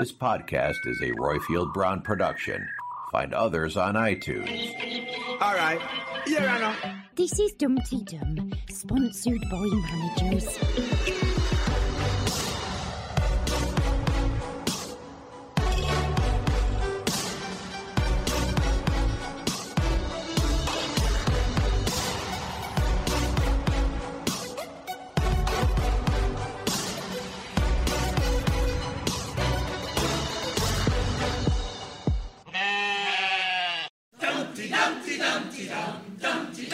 This podcast is a Roifield Brown production. Find others on iTunes. All right. Here I know. This is Dumteedum, sponsored by managers.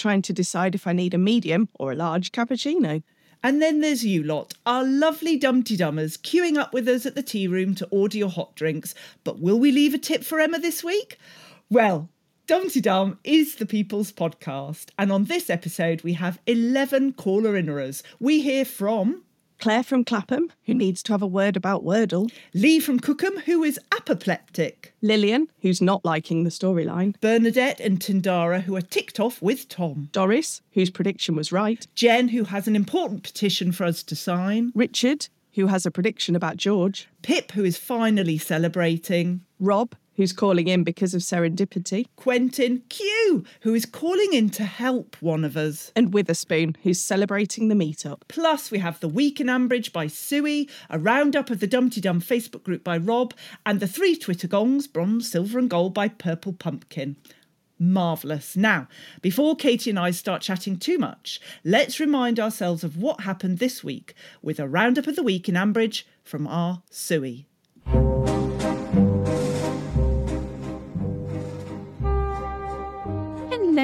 trying to decide if I need a medium or a large cappuccino. And then there's you lot, our lovely Dumteedummers, queuing up with us at the tea room to order your hot drinks. But will we leave a tip for Emma this week? Well, Dumteedum is the People's Podcast, and on this episode we have 11 caller innerers. We hear from Claire from Clapham, who hmm. needs to have a word about Wordle. Leigh from Cookham, who is apoplectic. Lilian, who's not liking the storyline. Bernadette and Tindara, who are ticked off with Tom. Doris, whose prediction was right. Jen, who has an important petition for us to sign. Richard, who has a prediction about George. Pip, who is finally celebrating. Rob, who's calling in because of serendipity. Quentin Q, who is calling in to help one of us. And Witherspoon, who's celebrating the meetup. Plus, we have The Week in Ambridge by Suey, a roundup of the Dumteedum Facebook group by Rob, and the three Twitter gongs, bronze, silver, and gold by Purple Pumpkin. Marvellous. Now, before Katie and I start chatting too much, let's remind ourselves of what happened this week with a roundup of the week in Ambridge from our Suey.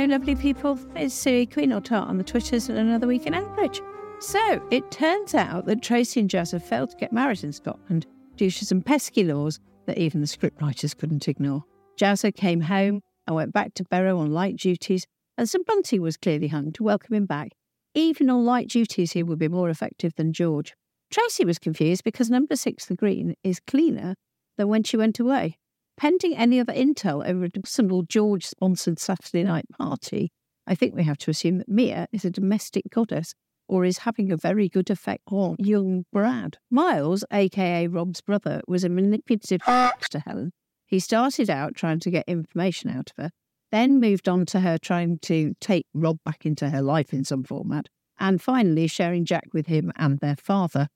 Lovely people. It's Sue Queen or Tart on the Twitters and another week in Ambridge. So, it turns out that Tracy and Jazz have failed to get married in Scotland due to some pesky laws that even the scriptwriters couldn't ignore. Jazzer came home and went back to Barrow on light duties, and St Bunty was clearly hung to welcome him back. Even on light duties, he would be more effective than George. Tracy was confused because number six, the green, is cleaner than when she went away. Pending any other intel over a possible George sponsored Saturday night party, I think we have to assume that Mia is a domestic goddess or is having a very good effect on young Brad. Miles, aka Rob's brother, was a manipulative to Helen. He started out trying to get information out of her, then moved on to her trying to take Rob back into her life in some format, and finally sharing Jack with him and their father.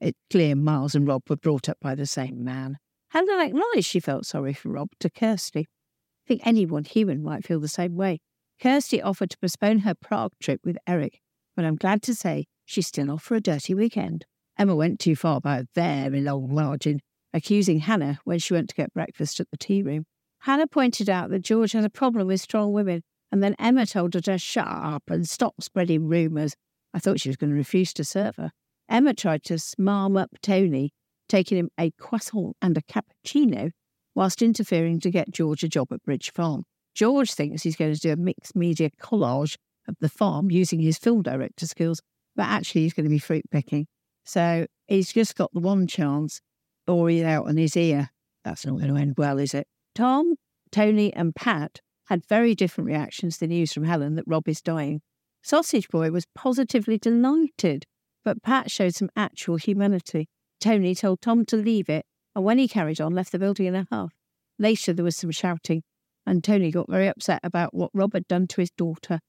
It's clear Miles and Rob were brought up by the same man. Helen acknowledged she felt sorry for Rob to Kirsty. I think anyone human might feel the same way. Kirsty offered to postpone her Prague trip with Eric, but I'm glad to say she's still off for a dirty weekend. Emma went too far by very long margin, accusing Hannah when she went to get breakfast at the tea room. Hannah pointed out that George had a problem with strong women, and then Emma told her to shut up and stop spreading rumours. I thought she was going to refuse to serve her. Emma tried to smarm up Tony, taking him a croissant and a cappuccino, whilst interfering to get George a job at Bridge Farm. George thinks he's going to do a mixed media collage of the farm using his film director skills, but actually he's going to be fruit picking. So he's just got the one chance, or he's out on his ear. That's not going to end well, is it? Tom, Tony, and Pat had very different reactions to the news from Helen that Rob is dying. Sausage Boy was positively delighted, but Pat showed some actual humanity. Tony told Tom to leave it, and when he carried on, left the building in a huff. Later, there was some shouting, and Tony got very upset about what Rob had done to his daughter.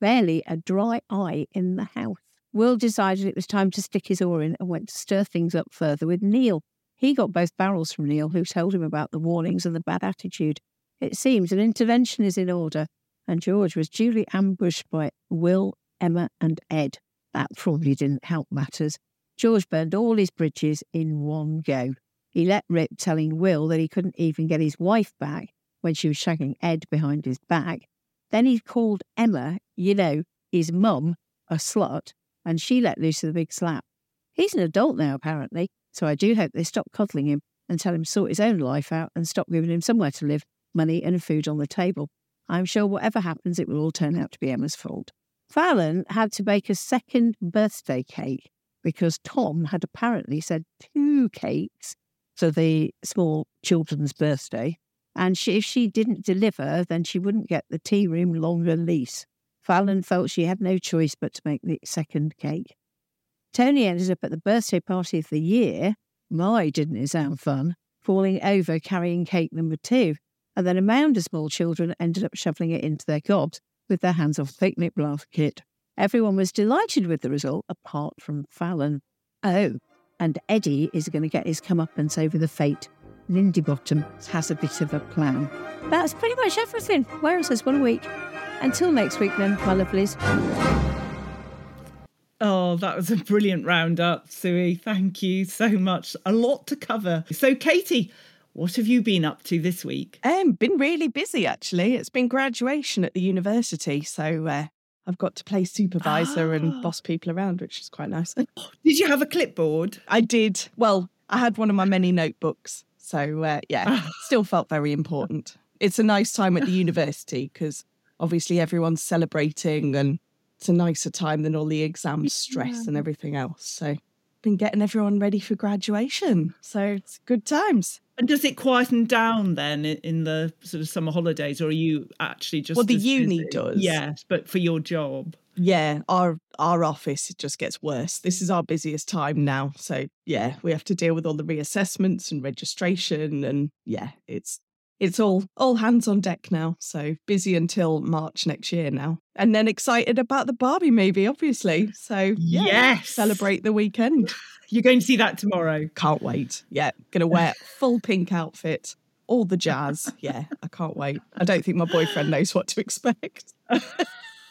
Barely a dry eye in the house. Will decided it was time to stick his oar in and went to stir things up further with Neil. He got both barrels from Neil, who told him about the warnings and the bad attitude. It seems an intervention is in order, and George was duly ambushed by Will, Emma, and Ed. That probably didn't help matters. George burned all his bridges in one go. He let rip, telling Will that he couldn't even get his wife back when she was shagging Ed behind his back. Then he called Emma, you know, his mum, a slut, and she let loose with a big slap. He's an adult now, apparently, so I do hope they stop coddling him and tell him to sort his own life out and stop giving him somewhere to live, money, and food on the table. I'm sure whatever happens, it will all turn out to be Emma's fault. Fallon had to bake a second birthday cake because Tom had apparently said two cakes for the small children's birthday. And she, if she didn't deliver, then she wouldn't get the tea room longer lease. Fallon felt she had no choice but to make the second cake. Tony ended up at the birthday party of the year. My, didn't it sound fun? Falling over carrying cake number two. And then a mound of small children ended up shoveling it into their gobs with their hands off picnic basket. Everyone was delighted with the result, apart from Fallon. Oh, and Eddie is going to get his comeuppance over the fete. Lindy Bottom has a bit of a plan. That's pretty much everything. Where else has one week? Until next week, then, my lovelies. Oh, that was a brilliant roundup, Suey. Thank you so much. A lot to cover. So, Katie, what have you been up to this week? Um, been really busy actually. It's been graduation at the university, so uh, I've got to play supervisor Ah. and boss people around, which is quite nice. Did you have a clipboard? I did. Well, I had one of my many notebooks, so uh, yeah, still felt very important. It's a nice time at the university because obviously everyone's celebrating, and it's a nicer time than all the exam stress and everything else. So, been getting everyone ready for graduation, so it's good times. And does it quieten down then in the sort of summer holidays, or are you actually just Well, the uni busy? does. Yes, but for your job. Yeah, our our office it just gets worse. This is our busiest time now. So yeah, we have to deal with all the reassessments and registration and yeah, it's it's all all hands on deck now. So busy until March next year now. And then excited about the Barbie movie, obviously. So yeah, Yes. celebrate the weekend. You're going to see that tomorrow. Can't wait. Yeah, gonna wear full pink outfit. All the jazz. Yeah, I can't wait. I don't think my boyfriend knows what to expect.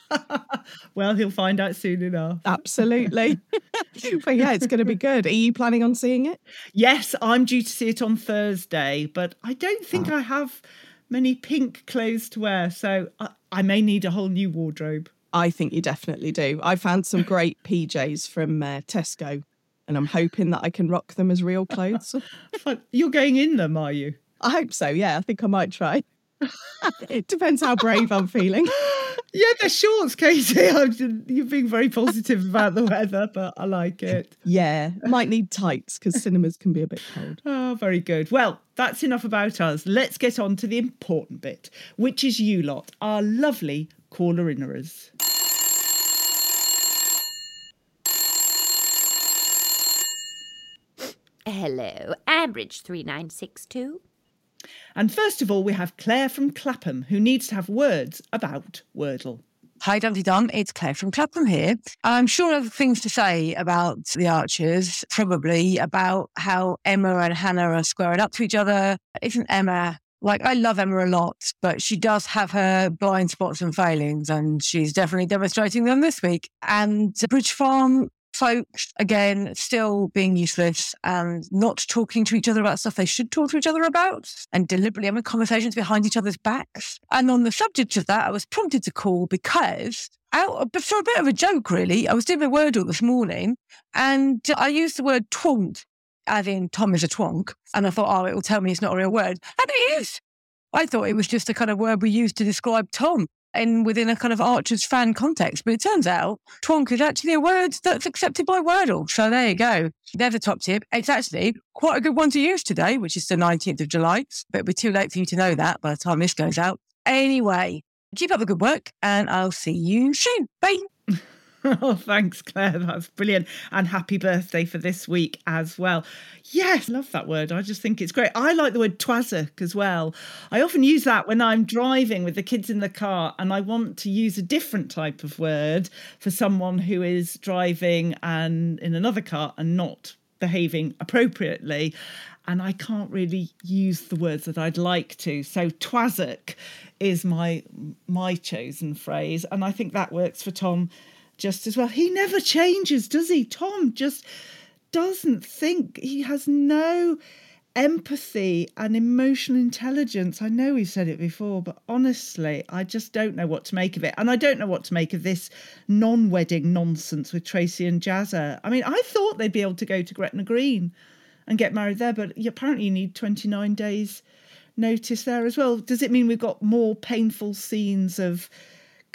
Well, he'll find out soon enough. Absolutely. but yeah, it's going to be good. Are you planning on seeing it? Yes, I'm due to see it on Thursday, but I don't think I have many pink clothes to wear, so I, I may need a whole new wardrobe. I think you definitely do. I found some great PJs from uh, Tesco, and I'm hoping that I can rock them as real clothes. You're going in them, are you? I hope so. Yeah, I think I might try. it depends how brave I'm feeling. Yeah, they're shorts, Katie. I'm, you're being very positive about the weather, but I like it. Yeah, might need tights because cinemas can be a bit cold. Oh, very good. Well, that's enough about us. Let's get on to the important bit, which is you lot, our lovely caller innerers. Hello, Ambridge 3962. And first of all, we have Claire from Clapham, who needs to have words about Wordle. Hi, Dum Dum. It's Claire from Clapham here. I'm sure I have things to say about the Archers, probably about how Emma and Hannah are squaring up to each other. Isn't Emma like I love Emma a lot, but she does have her blind spots and failings, and she's definitely demonstrating them this week. And Bridge Farm folks, again, still being useless and not talking to each other about stuff they should talk to each other about, and deliberately having conversations behind each other's backs. And on the subject of that, I was prompted to call because out for a bit of a joke, really. I was doing my Wordle this morning, and I used the word twonk as in Tom is a twonk. And I thought, oh, it will tell me it's not a real word. And it is. I thought it was just a kind of word we used to describe Tom. In within a kind of Archers fan context. But it turns out twonk is actually a word that's accepted by Wordle. So there you go. There's a top tip. It's actually quite a good one to use today, which is the 19th of July. But it'll be too late for you to know that by the time this goes out. Anyway, keep up the good work and I'll see you soon. Bye. Oh, thanks, Claire. That's brilliant. And happy birthday for this week as well. Yes, love that word. I just think it's great. I like the word twazzock as well. I often use that when I'm driving with the kids in the car and I want to use a different type of word for someone who is driving and in another car and not behaving appropriately. And I can't really use the words that I'd like to. So twazzock is my my chosen phrase. And I think that works for Tom just as well. He never changes, does he? Tom just doesn't think. He has no empathy and emotional intelligence. I know we've said it before, but honestly, I just don't know what to make of it. And I don't know what to make of this non wedding nonsense with Tracy and Jazzer. I mean, I thought they'd be able to go to Gretna Green and get married there, but apparently you need 29 days notice there as well. Does it mean we've got more painful scenes of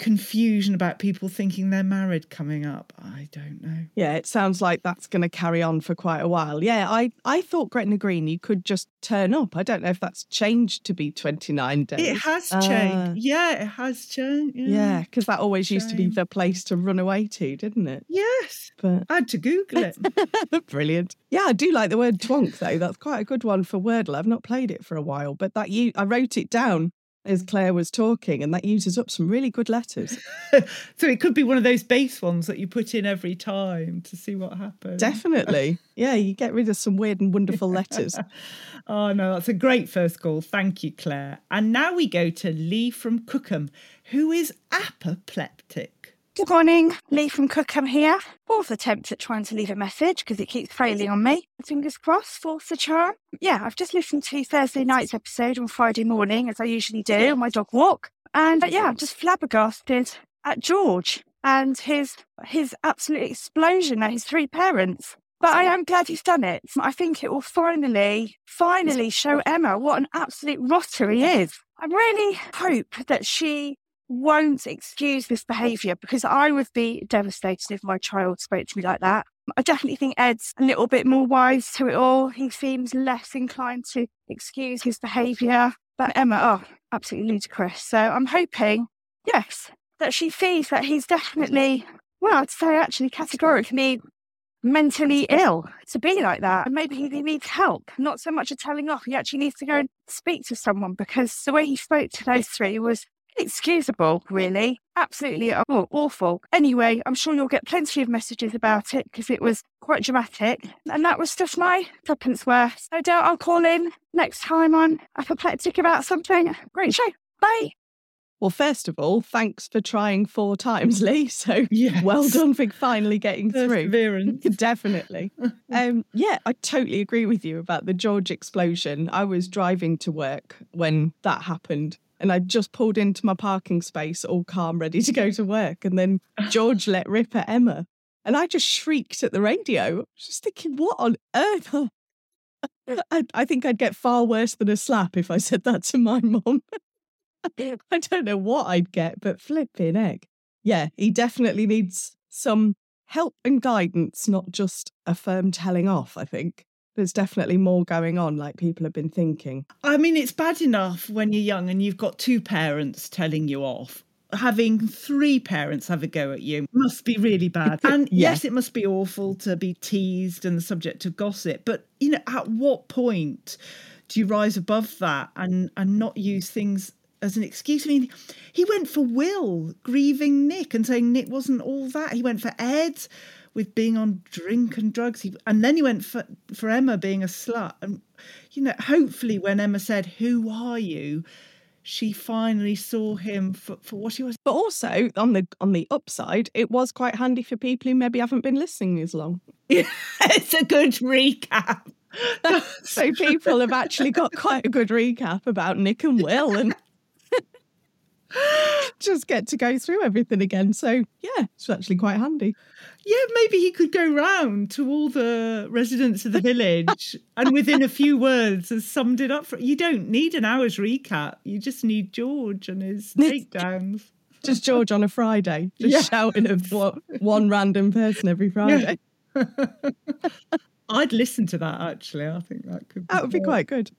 confusion about people thinking they're married coming up. I don't know. Yeah, it sounds like that's going to carry on for quite a while. Yeah, I, I thought Gretna Green, you could just turn up. I don't know if that's changed to be 29 days. It has changed. Uh, yeah, it has changed. Yeah, because yeah, that always Shame. used to be the place to run away to, didn't it? Yes. But I had to Google it. Brilliant. Yeah, I do like the word twonk though. That's quite a good one for Wordle. I've not played it for a while, but that you I wrote it down as Claire was talking, and that uses up some really good letters. so it could be one of those base ones that you put in every time to see what happens. Definitely. Yeah, you get rid of some weird and wonderful letters. oh, no, that's a great first call. Thank you, Claire. And now we go to Leigh from Cookham, who is apoplectic. Good morning, Leigh from Cookham here. Fourth attempt at trying to leave a message because it keeps failing on me. Fingers crossed, fourth the charm. Yeah, I've just listened to Thursday night's episode on Friday morning, as I usually do on my dog walk. And uh, yeah, I'm just flabbergasted at George and his his absolute explosion at his three parents. But I am glad he's done it. I think it will finally, finally show Emma what an absolute rotter he is. I really hope that she won't excuse this behaviour because I would be devastated if my child spoke to me like that. I definitely think Ed's a little bit more wise to it all. He seems less inclined to excuse his behaviour. But Emma, oh, absolutely ludicrous. So I'm hoping, yes, that she sees that he's definitely, well, I'd say actually categorically mentally ill to be like that. And maybe he needs help, not so much a telling off. He actually needs to go and speak to someone because the way he spoke to those three was inexcusable, really. Absolutely awful. Anyway, I'm sure you'll get plenty of messages about it because it was quite dramatic. And that was just my tuppence worth. No doubt I'll call in next time on apoplectic about something. Great show. Bye. Well, first of all, thanks for trying four times, Leigh. So yes. well done for finally getting through. Perseverance. Definitely. um, yeah, I totally agree with you about the George explosion. I was driving to work when that happened and I just pulled into my parking space, all calm, ready to go to work. And then George let rip at Emma. And I just shrieked at the radio, just thinking, what on earth? I, I think I'd get far worse than a slap if I said that to my mom. I don't know what I'd get, but flipping egg. Yeah, he definitely needs some help and guidance, not just a firm telling off, I think there's definitely more going on, like people have been thinking. I mean, it's bad enough when you're young and you've got two parents telling you off. Having three parents have a go at you must be really bad. And yeah. yes, it must be awful to be teased and the subject of gossip. But, you know, at what point do you rise above that and, and not use things as an excuse. I mean, he went for Will grieving Nick and saying Nick wasn't all that. He went for Ed with being on drink and drugs. He, and then he went for, for Emma being a slut. And, you know, hopefully when Emma said, Who are you? she finally saw him for, for what he was. But also on the on the upside, it was quite handy for people who maybe haven't been listening as long. Yeah, it's a good recap. so people have actually got quite a good recap about Nick and Will and just get to go through everything again. So yeah, it's actually quite handy. Yeah, maybe he could go round to all the residents of the village and within a few words has summed it up. For, you don't need an hour's recap. You just need George and his takedowns. just George on a Friday, just Yeah. shouting at what, one random person every Friday. I'd listen to that actually. I think that could be That would be quite good.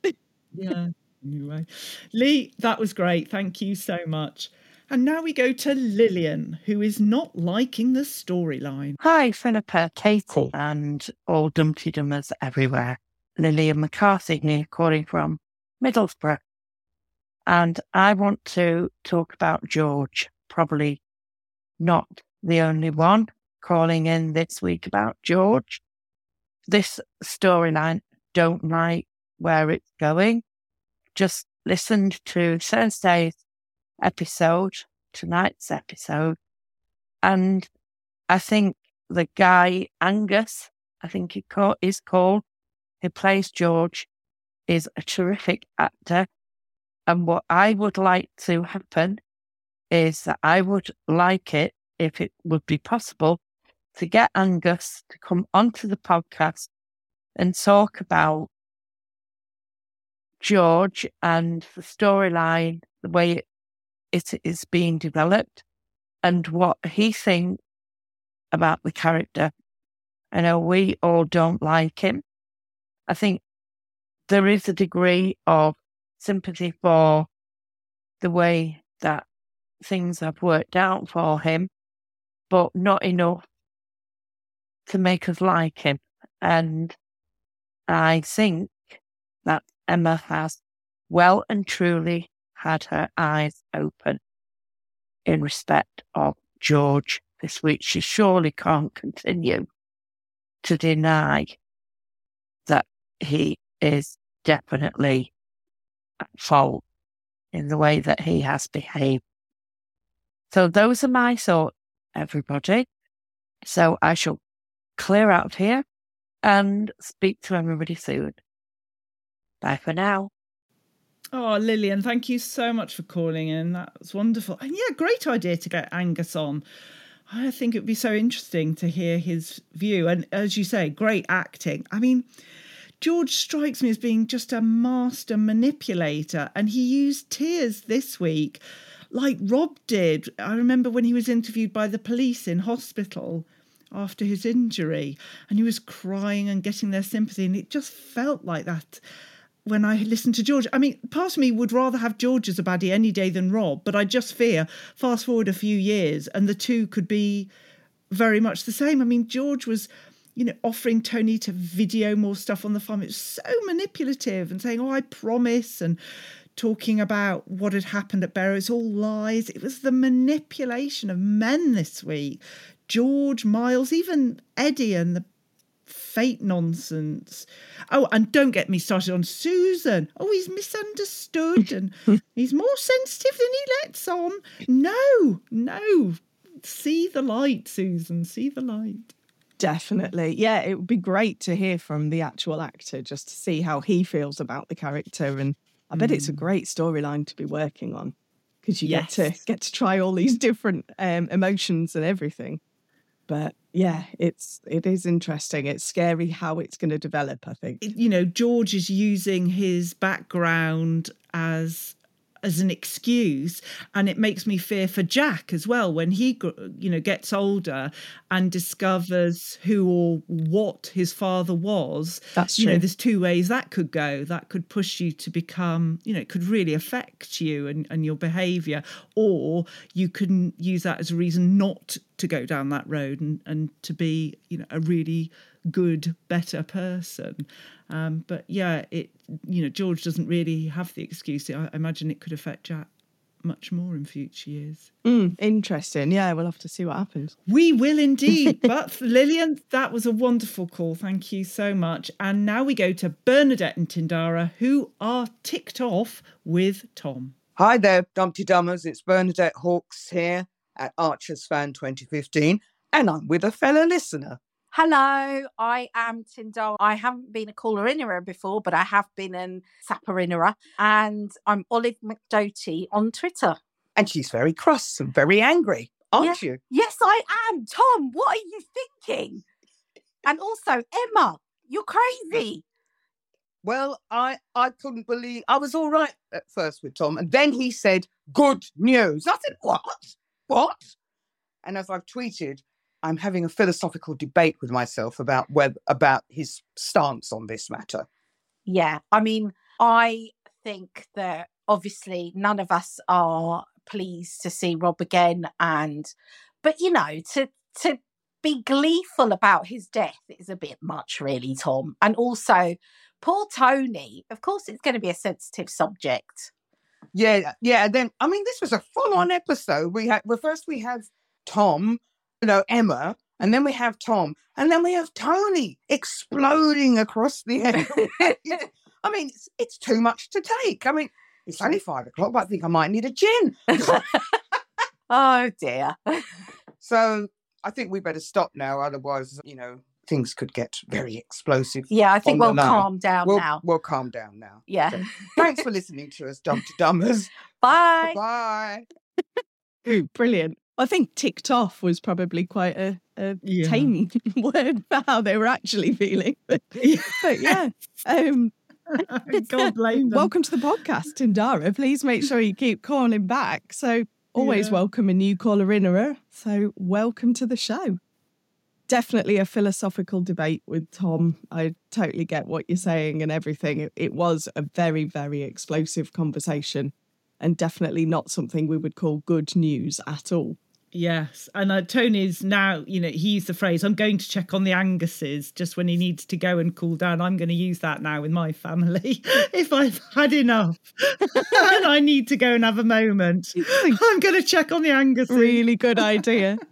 Yeah. Anyway, Leigh, that was great. Thank you so much. And now we go to Lilian, who is not liking the storyline. Hi, Philippa, Katie, and all Dumteedummers everywhere. Lilian McCarthy here, calling from Middlesbrough. And I want to talk about George, probably not the only one calling in this week about George. This storyline, don't like where it's going. Just listened to Thursday's episode, tonight's episode, and I think the guy Angus, I think he call, is called, who plays George, is a terrific actor. And what I would like to happen is that I would like it, if it would be possible, to get Angus to come onto the podcast and talk about George and the storyline, the way it, it is being developed, and what he thinks about the character. I know we all don't like him. I think there is a degree of sympathy for the way that things have worked out for him, but not enough to make us like him. And I think that Emma has well and truly had her eyes open in respect of George this week. She surely can't continue to deny that he is definitely at fault in the way that he has behaved. So those are my thoughts, everybody. So I shall clear out here and speak to everybody soon. Bye for now. Oh, Lilian, thank you so much for calling in. That was wonderful. And yeah, great idea to get Angus on. I think it would be so interesting to hear his view. And as you say, great acting. I mean, George strikes me as being just a master manipulator, and he used tears this week, like Rob did. I remember when he was interviewed by the police in hospital after his injury, and he was crying and getting their sympathy, and it just felt like that when I listen to George. I mean, part of me would rather have George as a baddie any day than Rob, but I just fear fast forward a few years and the two could be very much the same. I mean, George was, you know, offering Tony to video more stuff on the farm. It was so manipulative and saying, Oh, I promise, and talking about what had happened at Barrow. It's all lies. It was the manipulation of men this week. George, Miles, even Eddie and the fete nonsense. Oh, and don't get me started on Susan. Oh, he's misunderstood and he's more sensitive than he lets on. No, no. See the light, Susan. See the light. Definitely. Yeah, it would be great to hear from the actual actor just to see how he feels about the character. And I bet it's a great storyline to be working on because you get to get to try all these different um, emotions and everything. But yeah, it's it is interesting. It's scary how it's going to develop. I think. you know George is using his background as as an excuse and it makes me fear for Jack as well when he you know gets older and discovers who or what his father was. That's you know true. there's two ways that could go. That could push you to become you know it could really affect you and, and your behavior or you can use that as a reason not to go down that road and, and to be you know a really good better person um, but yeah it you know george doesn't really have the excuse i imagine it could affect jack much more in future years Mm, interesting. Yeah, we'll have to see what happens. we will indeed. but Lilian, that was a wonderful call. Thank you so much. And now we go to Bernadette and Tindara, who are ticked off with Tom. Hi there, Dumteedummers. It's Bernadette Hawks here at Archers Fan 2015, and I'm with a fellow listener. Hello, I am Tindara. I haven't been a caller innerer before, but I have been an sapper and I'm Olive McDoty on Twitter. And she's very cross and very angry, aren't you? Yes, I am. Tom, what are you thinking? And also, Emma, you're crazy. Well, I, I couldn't believe I was all right at first with Tom, and then he said, Good news. I said, What? what? And as I've tweeted, I'm having a philosophical debate with myself about whether about his stance on this matter. Yeah, I mean, I think that obviously none of us are pleased to see Rob again, and but you know, to to be gleeful about his death is a bit much, really, Tom. And also, poor Tony. Of course, it's going to be a sensitive subject. Yeah, yeah. Then I mean, this was a full-on episode. We had well, first we have Tom, know, Emma, and then we have Tom, and then we have Tony exploding across the air. I mean, it's, it's too much to take. I mean, it's only five o'clock, but I think I might need a gin. oh dear. so I think we better stop now, otherwise, you know, things could get very explosive. Yeah, I think we'll calm down We'll- now. We'll calm down now. Yeah. So, thanks for listening to us, Dumb to Dumbers. Bye. Bye. Ooh, brilliant. I think ticked off was probably quite a, a Yeah. tame word for how they were actually feeling. But, but yeah. Um, God blame them. welcome to the podcast, Tindara. Please make sure you keep calling back. So always Yeah. welcome a new caller in her. So welcome to the show. Definitely a philosophical debate with Tom. I totally get what you're saying and everything. It, it was a very, very explosive conversation and definitely not something we would call good news at all. Yes, and uh, Tony's now, you know, he used the phrase, I'm going to check on the Anguses just when he needs to go and cool down. I'm going to use that now with my family if I've had enough and I need to go and have a moment. I'm going to check on the Anguses. Really good idea.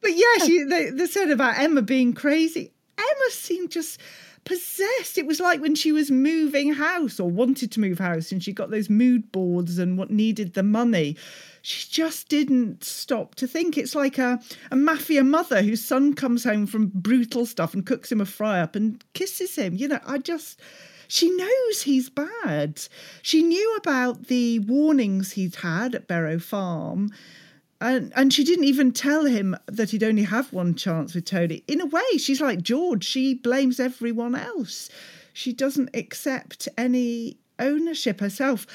But yeah, she, they, they said about Emma being crazy. Emma seemed just possessed. It was like when she was moving house or wanted to move house and she got those mood boards and what needed the money. She just didn't stop to think. It's like a, a mafia mother whose son comes home from brutal stuff and cooks him a fry up and kisses him. You know, I just. She knows he's bad. She knew about the warnings he'd had at Barrow Farm. And and she didn't even tell him that he'd only have one chance with Tony. In a way, she's like George. She blames everyone else. She doesn't accept any ownership herself.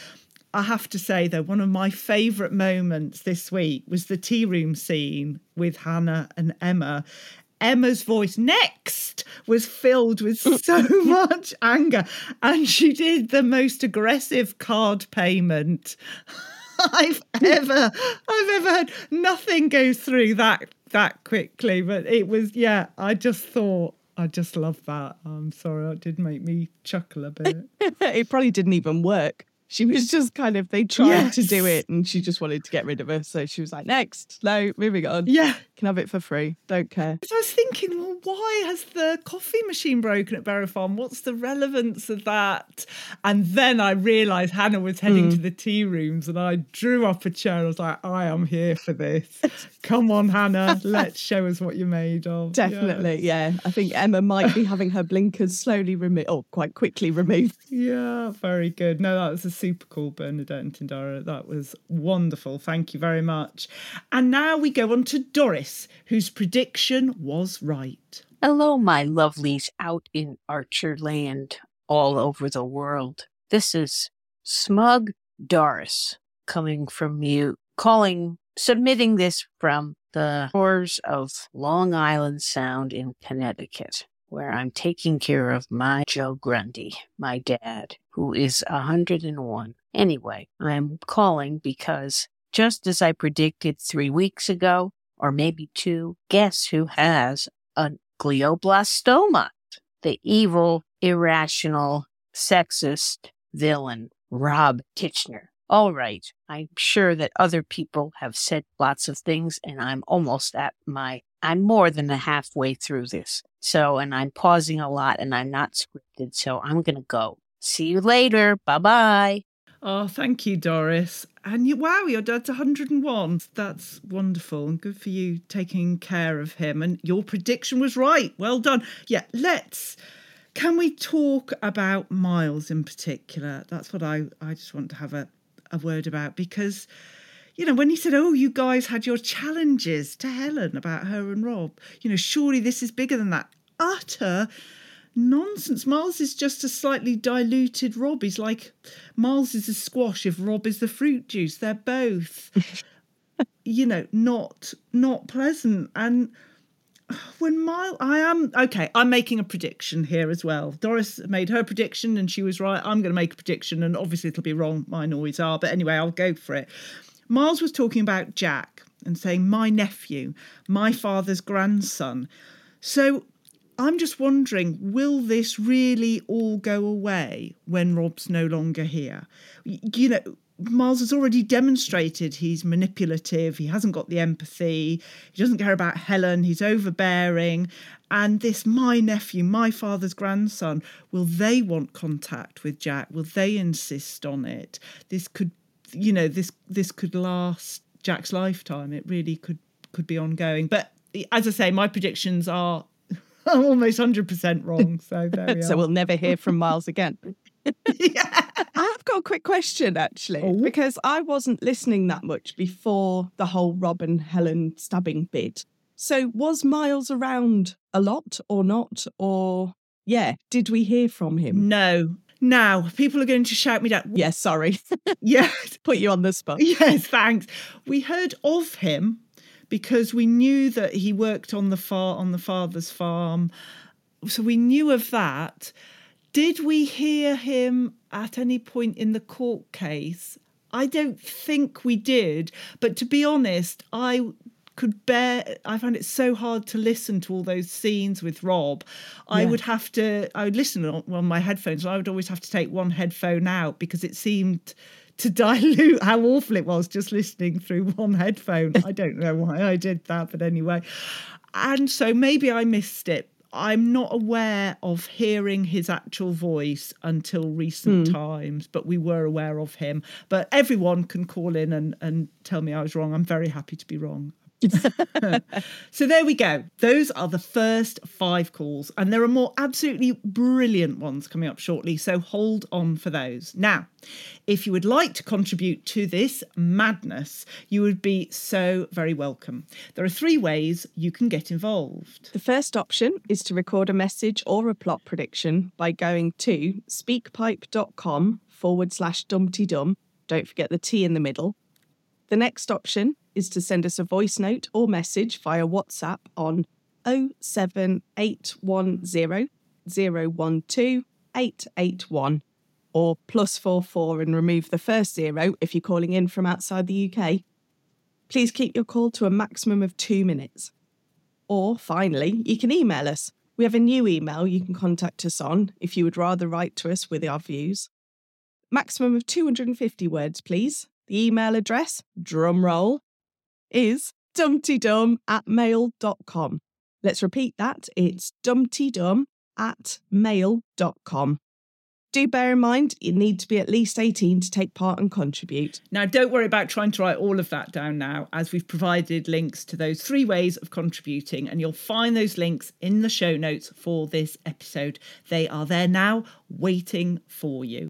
I have to say, though, one of my favourite moments this week was the tea room scene with Hannah and Emma. Emma's voice next was filled with so much anger, and she did the most aggressive card payment I've ever I've ever heard. Nothing goes through that that quickly, but it was yeah. I just thought I just love that. I'm sorry, it did make me chuckle a bit. it probably didn't even work. She was just kind of, they tried to do it and she just wanted to get rid of her. So she was like, next, no, moving on. Yeah. Can have it for free. Don't care. So I was thinking, well, why has the coffee machine broken at Barrow Farm? What's the relevance of that? And then I realised Hannah was heading Hmm. to the tea rooms, and I drew up a chair. I was like, I am here for this. Come on, Hannah, let's show us what you're made of. Definitely. Yeah. I think Emma might be having her blinkers slowly removed or quite quickly removed. Yeah, very good. No, that was a super cool Bernadette and Tindara. That was wonderful. Thank you very much. And now we go on to Doris, whose prediction was right. Hello, my lovelies out in Archer Land, all over the world. This is Smug Doris coming from you, calling, submitting this from the shores of Long Island Sound in Connecticut, where I'm taking care of my Joe Grundy, my dad, who is a 101. Anyway, I'm calling because just as I predicted three weeks ago, or maybe two, guess who has a glioblastoma? The evil, irrational, sexist villain, Rob Titchener. All right, I'm sure that other people have said lots of things, and I'm almost at my, I'm more than halfway through this. So, and I'm pausing a lot and I'm not scripted, so I'm going to go. See you later. Bye bye. Oh, thank you, Doris. And you, wow, your dad's 101. That's wonderful and good for you taking care of him. And your prediction was right. Well done. Yeah, let's. Can we talk about Miles in particular? That's what I, I just want to have a, a word about because, you know, when he said, Oh, you guys had your challenges to Helen about her and Rob, you know, surely this is bigger than that. Utter nonsense. Miles is just a slightly diluted Rob. He's like Miles is a squash if Rob is the fruit juice. They're both you know, not not pleasant. And when Miles, I am okay. I'm making a prediction here as well. Doris made her prediction and she was right. I'm going to make a prediction, and obviously it'll be wrong. Mine always are, but anyway, I'll go for it. Miles was talking about Jack and saying my nephew, my father's grandson. So I'm just wondering, will this really all go away when Rob's no longer here? You know, Miles has already demonstrated he's manipulative, he hasn't got the empathy, he doesn't care about Helen, he's overbearing. And this, my nephew, my father's grandson, will they want contact with Jack? Will they insist on it? This could, you know, this this could last Jack's lifetime. It really could could be ongoing. But as I say, my predictions are almost hundred percent wrong. So there we so we'll never hear from Miles again. I've got a quick question actually, Oh. because I wasn't listening that much before the whole Robin Helen stabbing bit. So was Miles around a lot or not? Or yeah, did we hear from him? No. Now, people are going to shout me down. Yes, sorry. yes. Put you on the spot. Yes, thanks. We heard of him because we knew that he worked on the far on the father's farm. So we knew of that. Did we hear him at any point in the court case? I don't think we did. But to be honest, I could bear I found it so hard to listen to all those scenes with Rob. I Yeah. would have to I would listen on, on my headphones and I would always have to take one headphone out because it seemed to dilute how awful it was just listening through one headphone. I don't know why I did that, but anyway. And so maybe I missed it. I'm not aware of hearing his actual voice until recent Hmm. times, but we were aware of him. But everyone can call in and, and tell me I was wrong. I'm very happy to be wrong. so there we go. Those are the first five calls, and there are more absolutely brilliant ones coming up shortly. So hold on for those. Now, if you would like to contribute to this madness, you would be so very welcome. There are three ways you can get involved. The first option is to record a message or a plot prediction by going to speakpipe.com forward slash dumteedum. Don't forget the T in the middle. The next option is to send us a voice note or message via WhatsApp on 07810 012 881 or plus 44 and remove the first zero if you're calling in from outside the UK. Please keep your call to a maximum of two minutes. Or finally, you can email us. We have a new email you can contact us on if you would rather write to us with our views. Maximum of 250 words, please. The email address, drumroll, is dumteedum at mail.com. Let's repeat that. It's dumteedum at mail.com. Do bear in mind you need to be at least 18 to take part and contribute. Now, don't worry about trying to write all of that down now, as we've provided links to those three ways of contributing, and you'll find those links in the show notes for this episode. They are there now, waiting for you.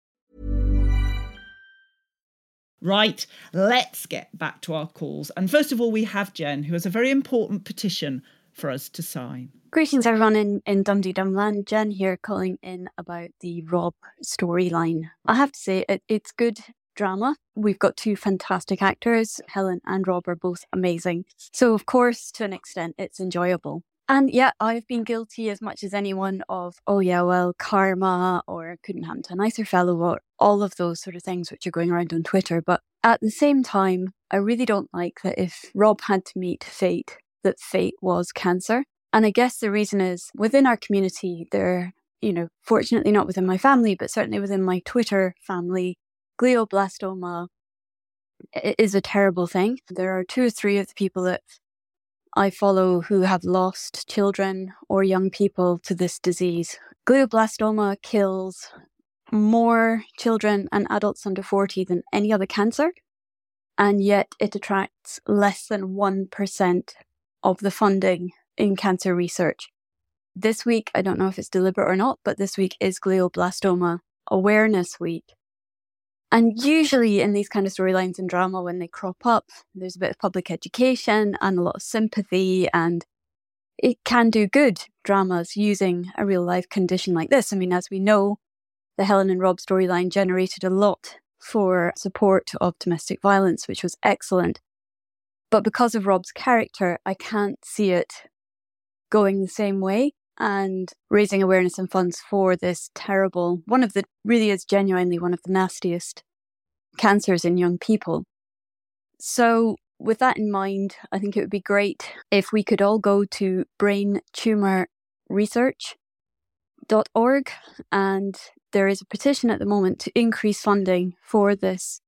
Right, let's get back to our calls. And first of all, we have Jen, who has a very important petition for us to sign. Greetings, everyone in, in Dundee Dumland. Jen here calling in about the Rob storyline. I have to say, it, it's good drama. We've got two fantastic actors. Helen and Rob are both amazing. So, of course, to an extent, it's enjoyable. And yeah, I've been guilty as much as anyone of, oh yeah, well, karma or couldn't happen to a nicer fellow or all of those sort of things which are going around on Twitter. But at the same time, I really don't like that if Rob had to meet fate, that fate was cancer. And I guess the reason is within our community, there, you know, fortunately not within my family, but certainly within my Twitter family, glioblastoma is a terrible thing. There are two or three of the people that I follow who have lost children or young people to this disease. Glioblastoma kills more children and adults under 40 than any other cancer, and yet it attracts less than 1% of the funding in cancer research. This week, I don't know if it's deliberate or not, but this week is glioblastoma awareness week. And usually in these kind of storylines and drama, when they crop up, there's a bit of public education and a lot of sympathy, and it can do good dramas using a real life condition like this. I mean, as we know, the Helen and Rob storyline generated a lot for support of domestic violence, which was excellent. But because of Rob's character, I can't see it going the same way and raising awareness and funds for this terrible, one of the really is genuinely one of the nastiest cancers in young people. So, with that in mind, I think it would be great if we could all go to braintumourresearch.org and there is a petition at the moment to increase funding for this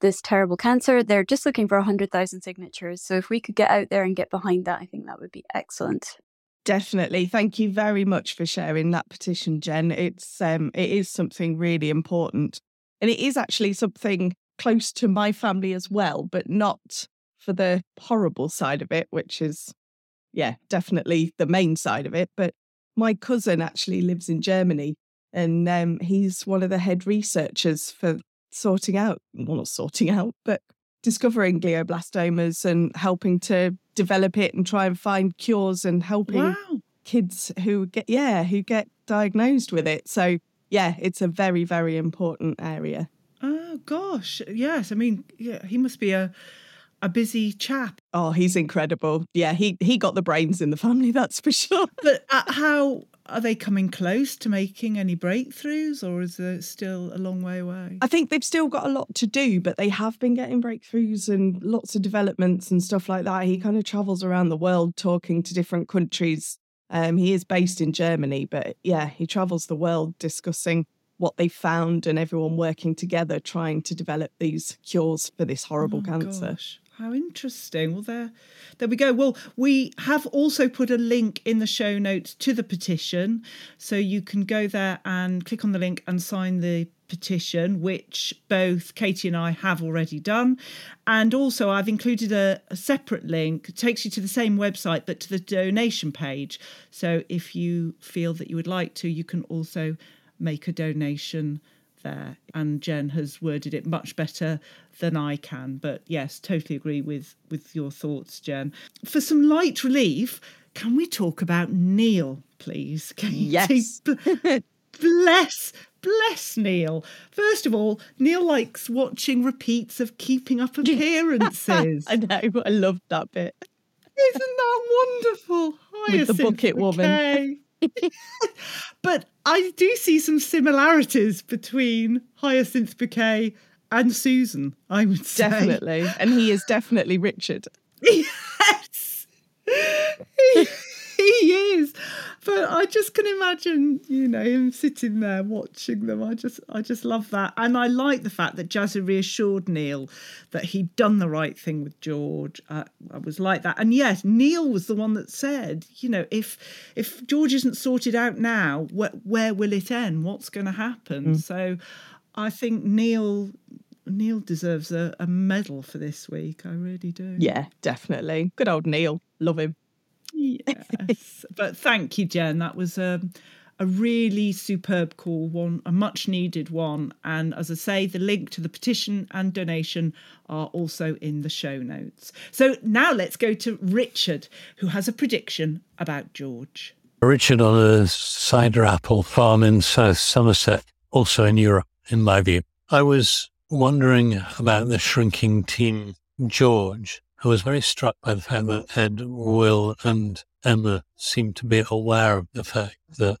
this terrible cancer. They're just looking for 100,000 signatures. So if we could get out there and get behind that, I think that would be excellent. Definitely. Thank you very much for sharing that petition, Jen. It's um it is something really important. And it is actually something close to my family as well, but not for the horrible side of it, which is yeah, definitely the main side of it. But my cousin actually lives in Germany and um, he's one of the head researchers for sorting out, well, not sorting out, but discovering glioblastomas and helping to develop it and try and find cures and helping Wow. kids who get yeah who get diagnosed with it so yeah it's a very very important area Oh gosh, yes. I mean, yeah, he must be a a busy chap. oh he's incredible yeah he he got the brains in the family that's for sure But uh, how are they coming close to making any breakthroughs, or is there still a long way away? I think they've still got a lot to do, but they have been getting breakthroughs and lots of developments and stuff like that. He kind of travels around the world talking to different countries. Um, he is based in Germany, but yeah, he travels the world discussing what they found and everyone working together trying to develop these cures for this horrible Oh, cancer. gosh, how interesting. Well, there, there we go. Well, we have also put a link in the show notes to the petition, so you can go there and click on the link and sign the petition, which both Katie and I have already done. And also, I've included a, a separate link. Takes you to the same website, but to the donation page. So if you feel that you would like to, you can also make a donation there. And Jen has worded it much better than I can. But yes, totally agree with with your thoughts, Jen. For some light relief, can we talk about Neil, please? Katie? Yes. bless, bless Neil. First of all, Neil likes watching repeats of keeping up appearances. I know, I loved that bit. Isn't that wonderful? With the Hyacinth bucket woman. But I do see some similarities between Hyacinth Bouquet and Susan, I would say. Definitely. And he is definitely Richard. Yes. he, is. But I just can imagine, you know, him sitting there watching them. I just I just love that. And I like the fact that Jazzer reassured Neil that he'd done the right thing with George. Uh, I was like that. And yes, Neil was the one that said, you know, if if George isn't sorted out now, where, where will it end? What's going to happen? Mm. So I think Neil Neil deserves a, a medal for this week. I really do. Yeah, definitely. Good old Neil. Love him. Yes. but thank you, Jen. That was um, a really superb call, one a much needed one. And as I say, the link to the petition and donation are also in the show notes. So now let's go to Richard, who has a prediction about George. Richard on a cider apple farm in South Somerset, also in Europe, in my view. I was wondering about the shrinking team, George. I was very struck by the fact that Ed, Will, and Emma seemed to be aware of the fact that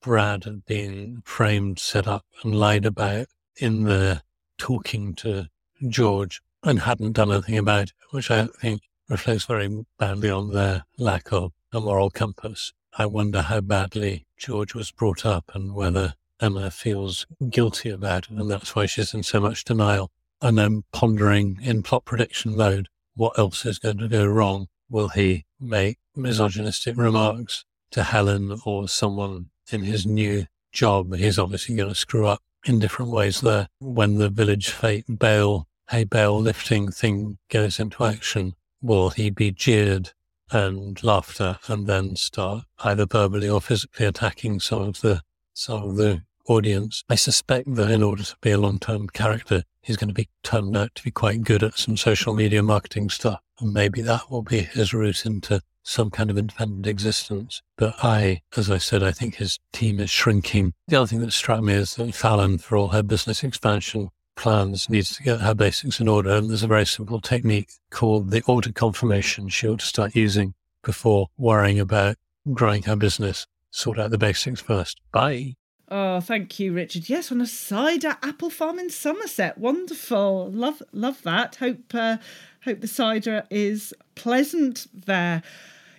Brad had been framed, set up, and lied about in the talking to George and hadn't done anything about it, which I think reflects very badly on their lack of a moral compass. I wonder how badly George was brought up and whether Emma feels guilty about it, and that's why she's in so much denial. And I'm pondering in plot prediction mode what else is going to go wrong. Will he make misogynistic remarks to Helen or someone in his new job? He's obviously going to screw up in different ways there. When the village fete bale, hay bale lifting thing goes into action, will he be jeered and laughed at and then start either verbally or physically attacking some of the some of the audience. I suspect that in order to be a long term character, he's going to be turned out to be quite good at some social media marketing stuff. And maybe that will be his route into some kind of independent existence. But I, as I said, I think his team is shrinking. The other thing that struck me is that Fallon, for all her business expansion plans, needs to get her basics in order. And there's a very simple technique called the order confirmation she ought to start using before worrying about growing her business. Sort out the basics first. Bye. Oh, thank you, Richard. Yes, on a cider apple farm in Somerset. Wonderful. Love love that. Hope uh, hope the cider is pleasant there.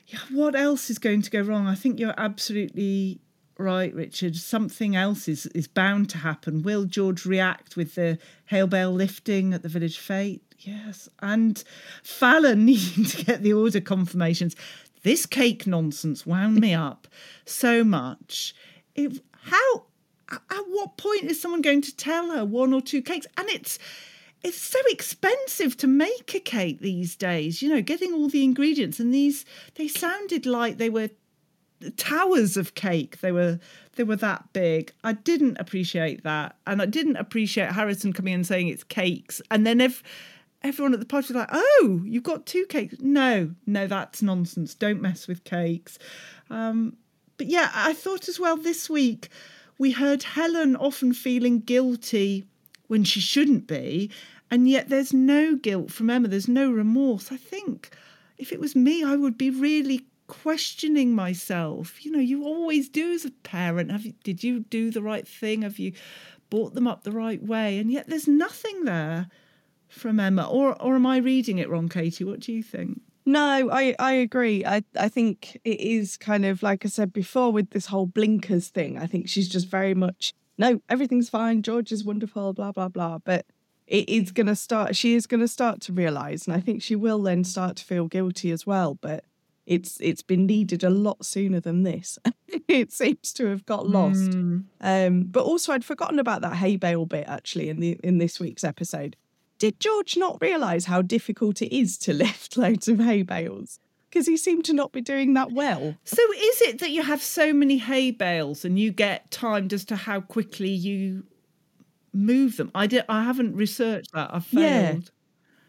Yeah, what else is going to go wrong? I think you're absolutely right, Richard. Something else is is bound to happen. Will George react with the hail bale lifting at the village fete? Yes, and Fallon needing to get the order confirmations. This cake nonsense wound me up so much. It, how at what point is someone going to tell her one or two cakes? And it's it's so expensive to make a cake these days. You know, getting all the ingredients and these they sounded like they were towers of cake. They were they were that big. I didn't appreciate that, and I didn't appreciate Harrison coming in saying it's cakes, and then if everyone at the party was like, "Oh, you've got two cakes." No, no, that's nonsense. Don't mess with cakes. Um, but yeah, I thought as well this week we heard Helen often feeling guilty when she shouldn't be, and yet there's no guilt from Emma, there's no remorse. I think if it was me, I would be really questioning myself. You know, you always do as a parent. Have you, did you do the right thing? Have you brought them up the right way? And yet there's nothing there from Emma. Or or am I reading it wrong, Katie? What do you think? No, I, I agree. I, I think it is kind of like I said before with this whole blinkers thing. I think she's just very much, no, everything's fine. George is wonderful, blah, blah, blah. But it is going to start, she is going to start to realize. And I think she will then start to feel guilty as well. But it's it's been needed a lot sooner than this. it seems to have got lost. Mm. Um, but also I'd forgotten about that hay bale bit actually in the in this week's episode did George not realise how difficult it is to lift loads of hay bales? Because he seemed to not be doing that well. So, is it that you have so many hay bales and you get timed as to how quickly you move them? I did. I haven't researched that. I've failed. Yeah.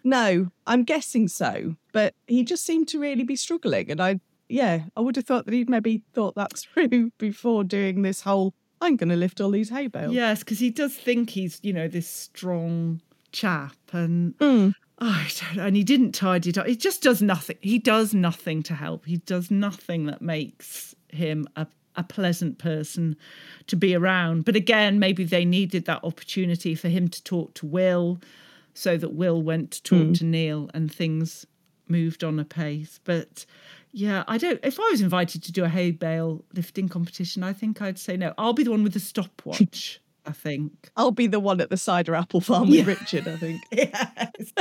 No, I'm guessing so. But he just seemed to really be struggling, and I, yeah, I would have thought that he'd maybe thought that through before doing this whole. I'm going to lift all these hay bales. Yes, because he does think he's, you know, this strong chap and mm. oh, and he didn't tidy it up. He just does nothing. He does nothing to help. He does nothing that makes him a a pleasant person to be around. But again, maybe they needed that opportunity for him to talk to Will so that Will went to talk mm. to Neil and things moved on a pace. But yeah, I don't. If I was invited to do a hay bale lifting competition, I think I'd say no. I'll be the one with the stopwatch. I think. I'll be the one at the cider apple farm with yeah. Richard, I think. yes,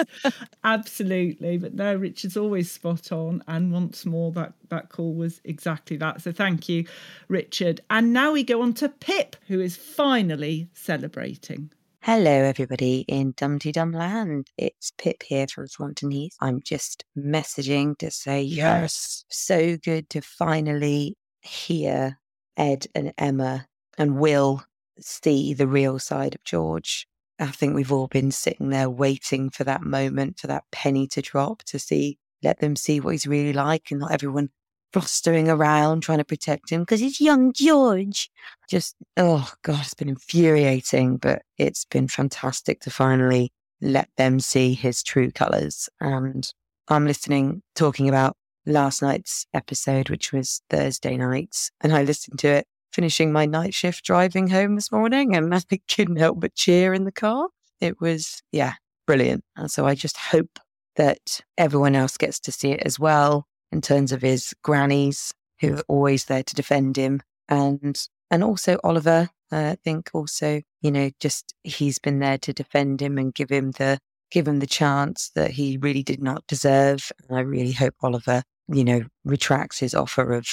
absolutely. But no, Richard's always spot on. And once more, that, that call was exactly that. So thank you, Richard. And now we go on to Pip, who is finally celebrating. Hello, everybody in Dumteedum Land. It's Pip here from Swanton Heath. I'm just messaging to say, yes, so good to finally hear Ed and Emma and Will see the real side of George. I think we've all been sitting there waiting for that moment, for that penny to drop to see, let them see what he's really like and not everyone flustering around trying to protect him because he's young George. Just, oh God, it's been infuriating, but it's been fantastic to finally let them see his true colours. And I'm listening, talking about last night's episode, which was Thursday night, and I listened to it finishing my night shift driving home this morning and I couldn't help but cheer in the car. It was, yeah, brilliant. And so I just hope that everyone else gets to see it as well in terms of his grannies who are always there to defend him and and also Oliver uh, I think also you know just he's been there to defend him and give him the give him the chance that he really did not deserve and I really hope Oliver you know retracts his offer of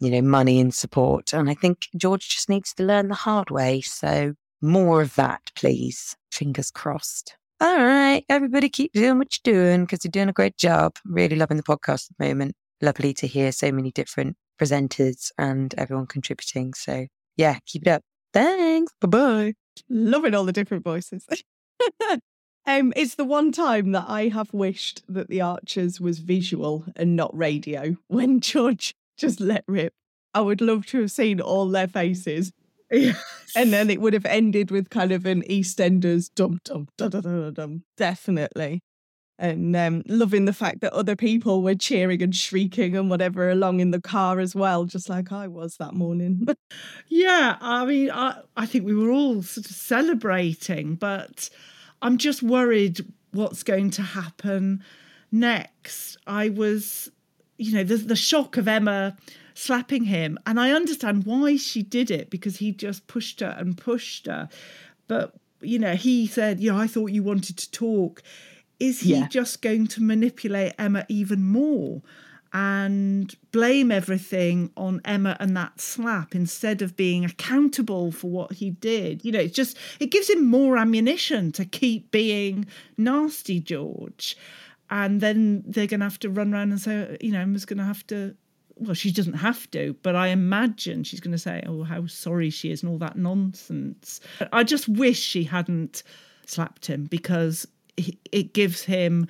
you know, money and support. And I think George just needs to learn the hard way. So more of that, please. Fingers crossed. All right, everybody keep doing what you're doing because you're doing a great job. Really loving the podcast at the moment. Lovely to hear so many different presenters and everyone contributing. So yeah, keep it up. Thanks. Bye bye. Loving all the different voices. um, it's the one time that I have wished that the Archers was visual and not radio when George just let rip. I would love to have seen all their faces. Yes. And then it would have ended with kind of an EastEnders dum dum dum dum dum dum. Definitely. And um, loving the fact that other people were cheering and shrieking and whatever along in the car as well, just like I was that morning. yeah, I mean, I, I think we were all sort of celebrating, but I'm just worried what's going to happen next. I was, you know, the, the shock of Emma slapping him. And I understand why she did it because he just pushed her and pushed her. But, you know, he said, you know, I thought you wanted to talk. Is he Yeah. just going to manipulate Emma even more and blame everything on Emma and that slap instead of being accountable for what he did? You know, it's just, it gives him more ammunition to keep being nasty, George. And then they're going to have to run around and say, you know, Emma's going to have to well, she doesn't have to, but I imagine she's going to say, oh, how sorry she is and all that nonsense. I just wish she hadn't slapped him because it gives him,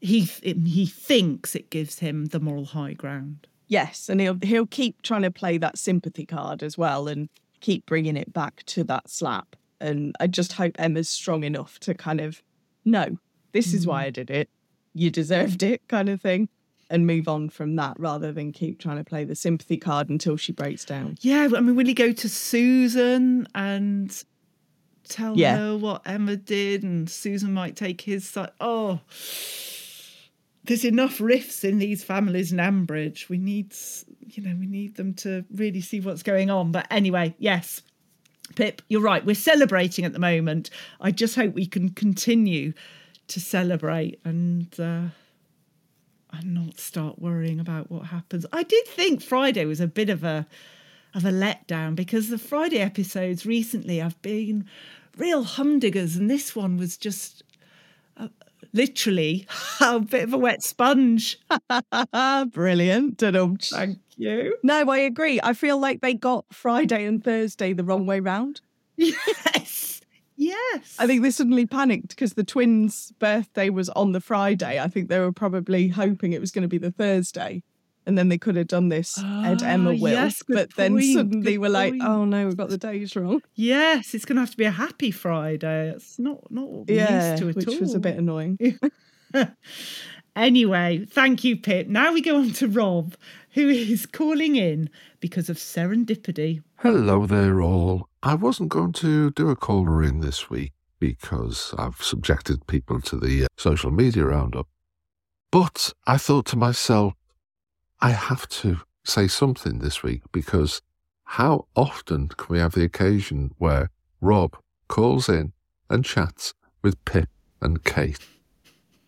he, he thinks it gives him the moral high ground. Yes, and he'll he'll keep trying to play that sympathy card as well, and keep bringing it back to that slap. And I just hope Emma's strong enough to kind of, no, this is why mm. I did it. You deserved it, kind of thing, and move on from that rather than keep trying to play the sympathy card until she breaks down. Yeah, I mean, will he go to Susan and tell Yeah. her what Emma did, and Susan might take his side? Oh, there's enough rifts in these families in Ambridge. We need, you know, we need them to really see what's going on. But anyway, yes, Pip, you're right. We're celebrating at the moment. I just hope we can continue to celebrate and. Uh, and not start worrying about what happens. I did think Friday was a bit of a of a letdown because the Friday episodes recently I've been real humdiggers, and this one was just uh, literally a bit of a wet sponge. Brilliant. Thank you. No, I agree. I feel like they got Friday and Thursday the wrong way round. Yes. Yes. I think they suddenly panicked because the twins' birthday was on the Friday. I think they were probably hoping it was going to be the Thursday. And then they could have done this Ed Emma Ah, will. yes, but then point, suddenly good we're like, oh no, we've got the days wrong. Yes, it's going to have to be a happy Friday. It's not not what we're Yeah, used to at which all. Which was a bit annoying. Anyway, thank you, Pip. Now we go on to Rob, who is calling in because of serendipity. Hello there, all. I wasn't going to do a caller in this week because I've subjected people to the uh, social media roundup. But I thought to myself, I have to say something this week because how often can we have the occasion where Rob calls in and chats with Pip and Kate?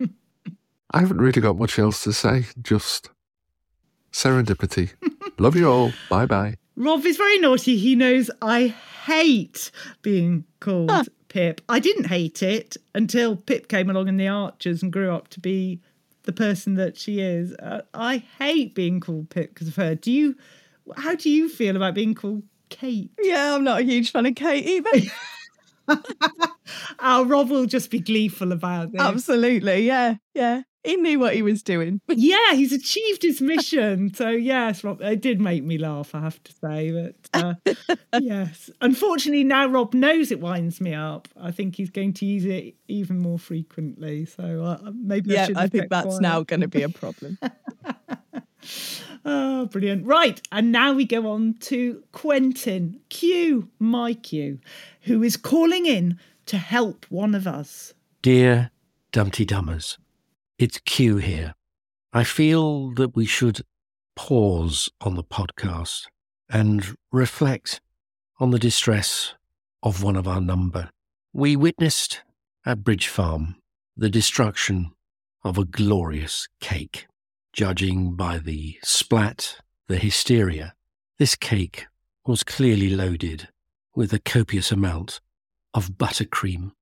I haven't really got much else to say, just serendipity. Love you all. Bye bye. Rob is very naughty. He knows I hate being called Pip. I didn't hate it until Pip came along in the Archers and grew up to be the person that she is. Uh, I hate being called Pip because of her. Do you? how do you feel about being called Kate? Yeah, I'm not a huge fan of Kate either. oh, Rob will just be gleeful about this. Absolutely, yeah, yeah. He knew what he was doing. Yeah, he's achieved his mission. So yes, Rob, it did make me laugh. I have to say, but uh, yes, unfortunately now Rob knows it winds me up. I think he's going to use it even more frequently. So uh, maybe yeah, I, I think that's now going to be a problem. Oh, brilliant. Right. And now we go on to Quentin, Q, my Q, who is calling in to help one of us. Dear Dumteedummers, it's Q here. I feel that we should pause on the podcast and reflect on the distress of one of our number. We witnessed at Bridge Farm the destruction of a glorious cake. Judging by the splat, the hysteria, this cake was clearly loaded with a copious amount of buttercream.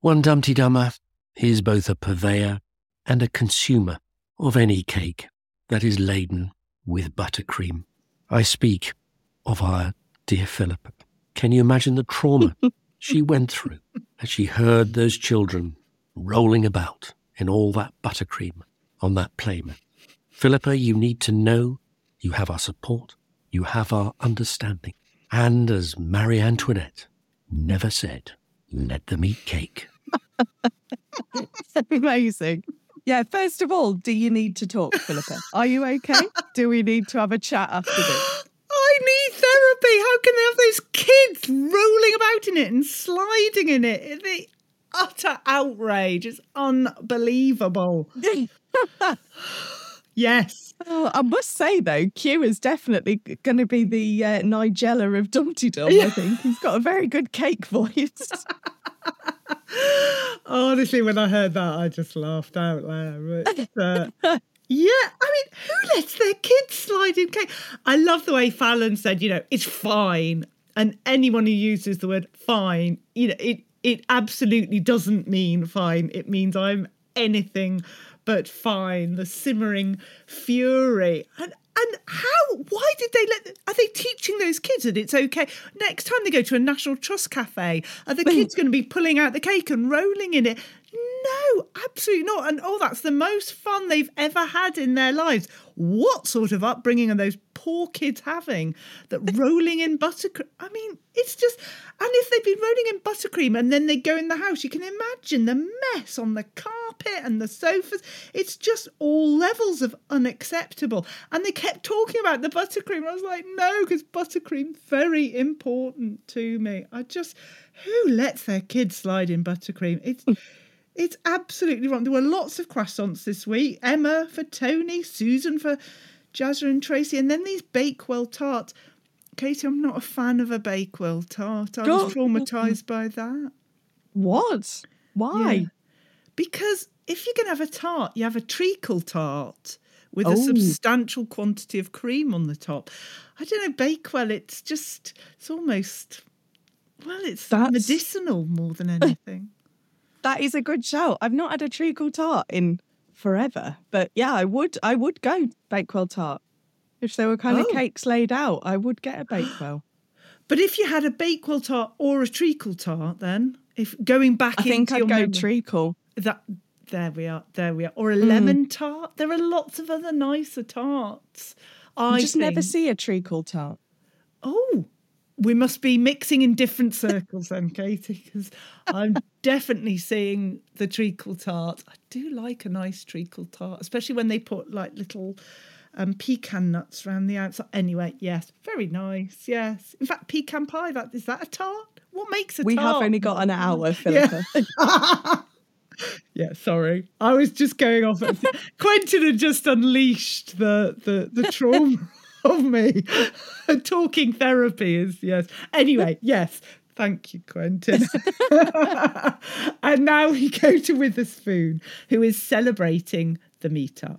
One Dumteedummer is both a purveyor and a consumer of any cake that is laden with buttercream. I speak of our dear Philippa. Can you imagine the trauma she went through as she heard those children rolling about in all that buttercream on that playmat? Philippa, you need to know you have our support, you have our understanding. And as Marie Antoinette never said, let them eat cake. Amazing. Yeah, first of all, do you need to talk, Philippa? Are you okay? Do we need to have a chat after this? I need therapy. How can they have those kids rolling about in it and sliding in it? The utter outrage is unbelievable. yes. Oh, I must say though, Q is definitely going to be the uh, Nigella of Dumteedum. I think he's got a very good cake voice. Honestly, when I heard that, I just laughed out loud. But, uh, yeah, I mean, who lets their kids slide in cake? I love the way Fallon said, you know, it's fine. And anyone who uses the word fine, you know, it, it absolutely doesn't mean fine. It means I'm anything but fine. The simmering fury. And and how? Why did they let? Are they teaching those kids that it's okay? Next time they go to a National Trust cafe, are the kids going to be pulling out the cake and rolling in it? No, absolutely not. And oh, that's the most fun they've ever had in their lives. What sort of upbringing are those poor kids having? That rolling in buttercream. I mean, it's just. And if they've been rolling in buttercream and then they go in the house, you can imagine the mess on the carpet and the sofas. It's just all levels of unacceptable. And they kept talking about the buttercream. I was like, no, because buttercream very important to me. I just. Who lets their kids slide in buttercream? It's. It's absolutely wrong. There were lots of croissants this week. Emma for Tony, Susan for Jazzer and Tracy, and then these Bakewell tarts. Katie, I'm not a fan of a Bakewell tart. I was traumatized by that. What? Why? Yeah. Because if you're going to have a tart, you have a treacle tart with Oh. a substantial quantity of cream on the top. I don't know, Bakewell, it's just, it's almost, well, it's That's- medicinal more than anything. That is a good shout. I've not had a treacle tart in forever, but yeah, I would. I would go Bakewell tart if there were kind of Oh. cakes laid out. I would get a Bakewell. But if you had a Bakewell tart or a treacle tart, then if going back, I think I'd go memory- treacle. That there we are, there we are, or a Mm. lemon tart. There are lots of other nicer tarts. I You just never see a treacle tart. Oh, we must be mixing in different circles then, Katie, because I'm definitely seeing the treacle tart. I do like a nice treacle tart, especially when they put like little um, pecan nuts around the outside. Anyway, yes, very nice. Yes, in fact, pecan pie. That is that a tart? What makes a We tart? We have only got an hour, Philippa. Yeah, sorry. I was just going off. At, Quentin had just unleashed the the the trauma of me. Talking therapy is yes. Anyway, yes. Thank you, Quentin. and now we go to Witherspoon, who is celebrating the meetup.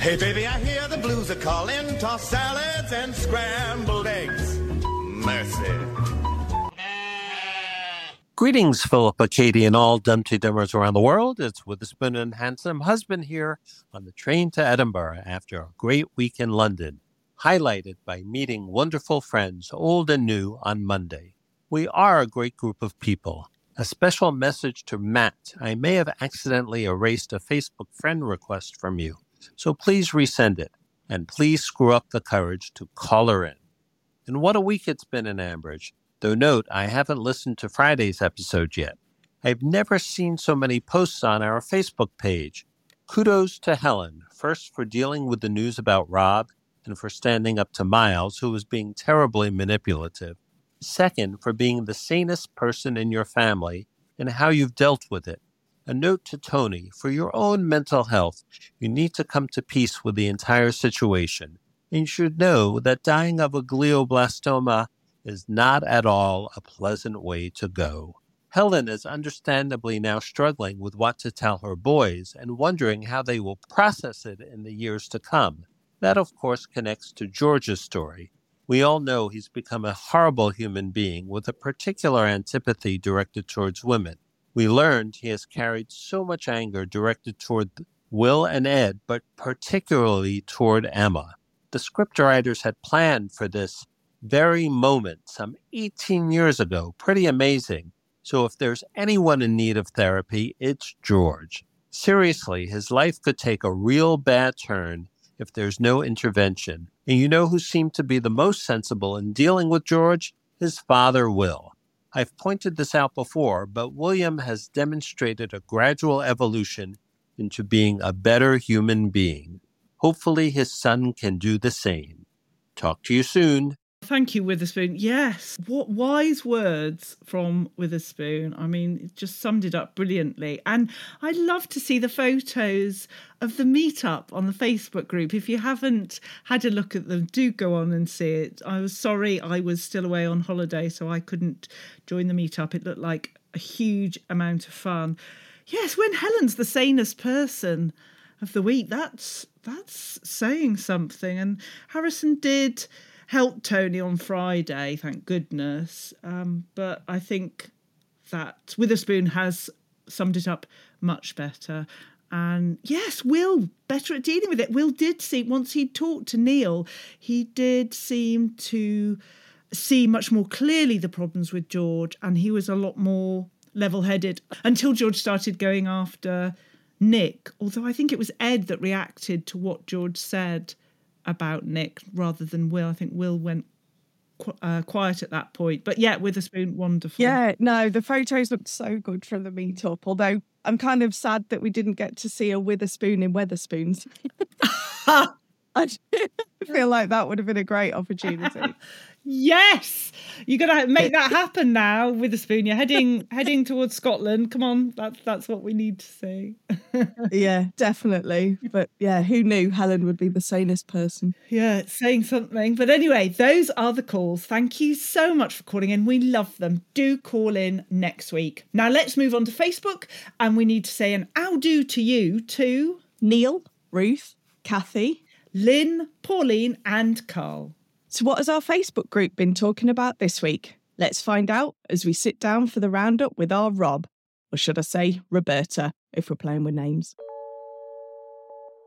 Hey, baby, I hear the blues are calling. Toss salads and scrambled eggs. Mercy. Greetings, Philippa, Katie, and all Dumteedummers around the world. It's Witherspoon and handsome husband here on the train to Edinburgh after a great week in London, highlighted by meeting wonderful friends, old and new, on Monday. We are a great group of people. A special message to Matt. I may have accidentally erased a Facebook friend request from you, so please resend it. And please screw up the courage to call her in. And what a week it's been in Ambridge. Though note, I haven't listened to Friday's episode yet. I've never seen so many posts on our Facebook page. Kudos to Helen, first for dealing with the news about Rob and for standing up to Miles, who was being terribly manipulative. Second, for being the sanest person in your family and how you've dealt with it. A note to Tony for your own mental health, you need to come to peace with the entire situation. And you should know that dying of a glioblastoma is not at all a pleasant way to go. Helen is understandably now struggling with what to tell her boys and wondering how they will process it in the years to come. That, of course, connects to George's story. We all know he's become a horrible human being with a particular antipathy directed towards women. We learned he has carried so much anger directed toward Will and Ed, but particularly toward Emma. The scriptwriters had planned for this very moment some 18 years ago. Pretty amazing. So, if there's anyone in need of therapy, it's George. Seriously, his life could take a real bad turn if there's no intervention. And you know who seemed to be the most sensible in dealing with George? His father, Will. I've pointed this out before, but William has demonstrated a gradual evolution into being a better human being. Hopefully, his son can do the same. Talk to you soon. Thank you, Witherspoon. Yes, what wise words from Witherspoon. I mean, it just summed it up brilliantly. And I love to see the photos of the meetup on the Facebook group. If you haven't had a look at them, do go on and see it. I was sorry I was still away on holiday, so I couldn't join the meetup. It looked like a huge amount of fun. Yes, when Helen's the sanest person of the week, that's that's saying something. And Harrison did helped Tony on Friday, thank goodness. Um, but I think that Witherspoon has summed it up much better. And yes, Will better at dealing with it. Will did seem once he talked to Neil, he did seem to see much more clearly the problems with George, and he was a lot more level-headed until George started going after Nick. Although I think it was Ed that reacted to what George said about Nick rather than Will. I think Will went qu- uh, quiet at that point. But yeah, Witherspoon, wonderful. Yeah, no, the photos looked so good from the meetup. Although I'm kind of sad that we didn't get to see a Witherspoon in Wetherspoons. I feel like that would have been a great opportunity. Yes, you got to make that happen now. Witherspoon, you're heading heading towards Scotland. Come on, that's that's what we need to see. yeah, definitely. But yeah, who knew Helen would be the sanest person? Yeah, it's saying something. But anyway, those are the calls. Thank you so much for calling in. We love them. Do call in next week. Now let's move on to Facebook, and we need to say an how do to you to Neil, Ruth, Kathy, Lynn, Pauline, and Carl. So, what has our Facebook group been talking about this week? Let's find out as we sit down for the roundup with our Rob, or should I say Roberta, if we're playing with names.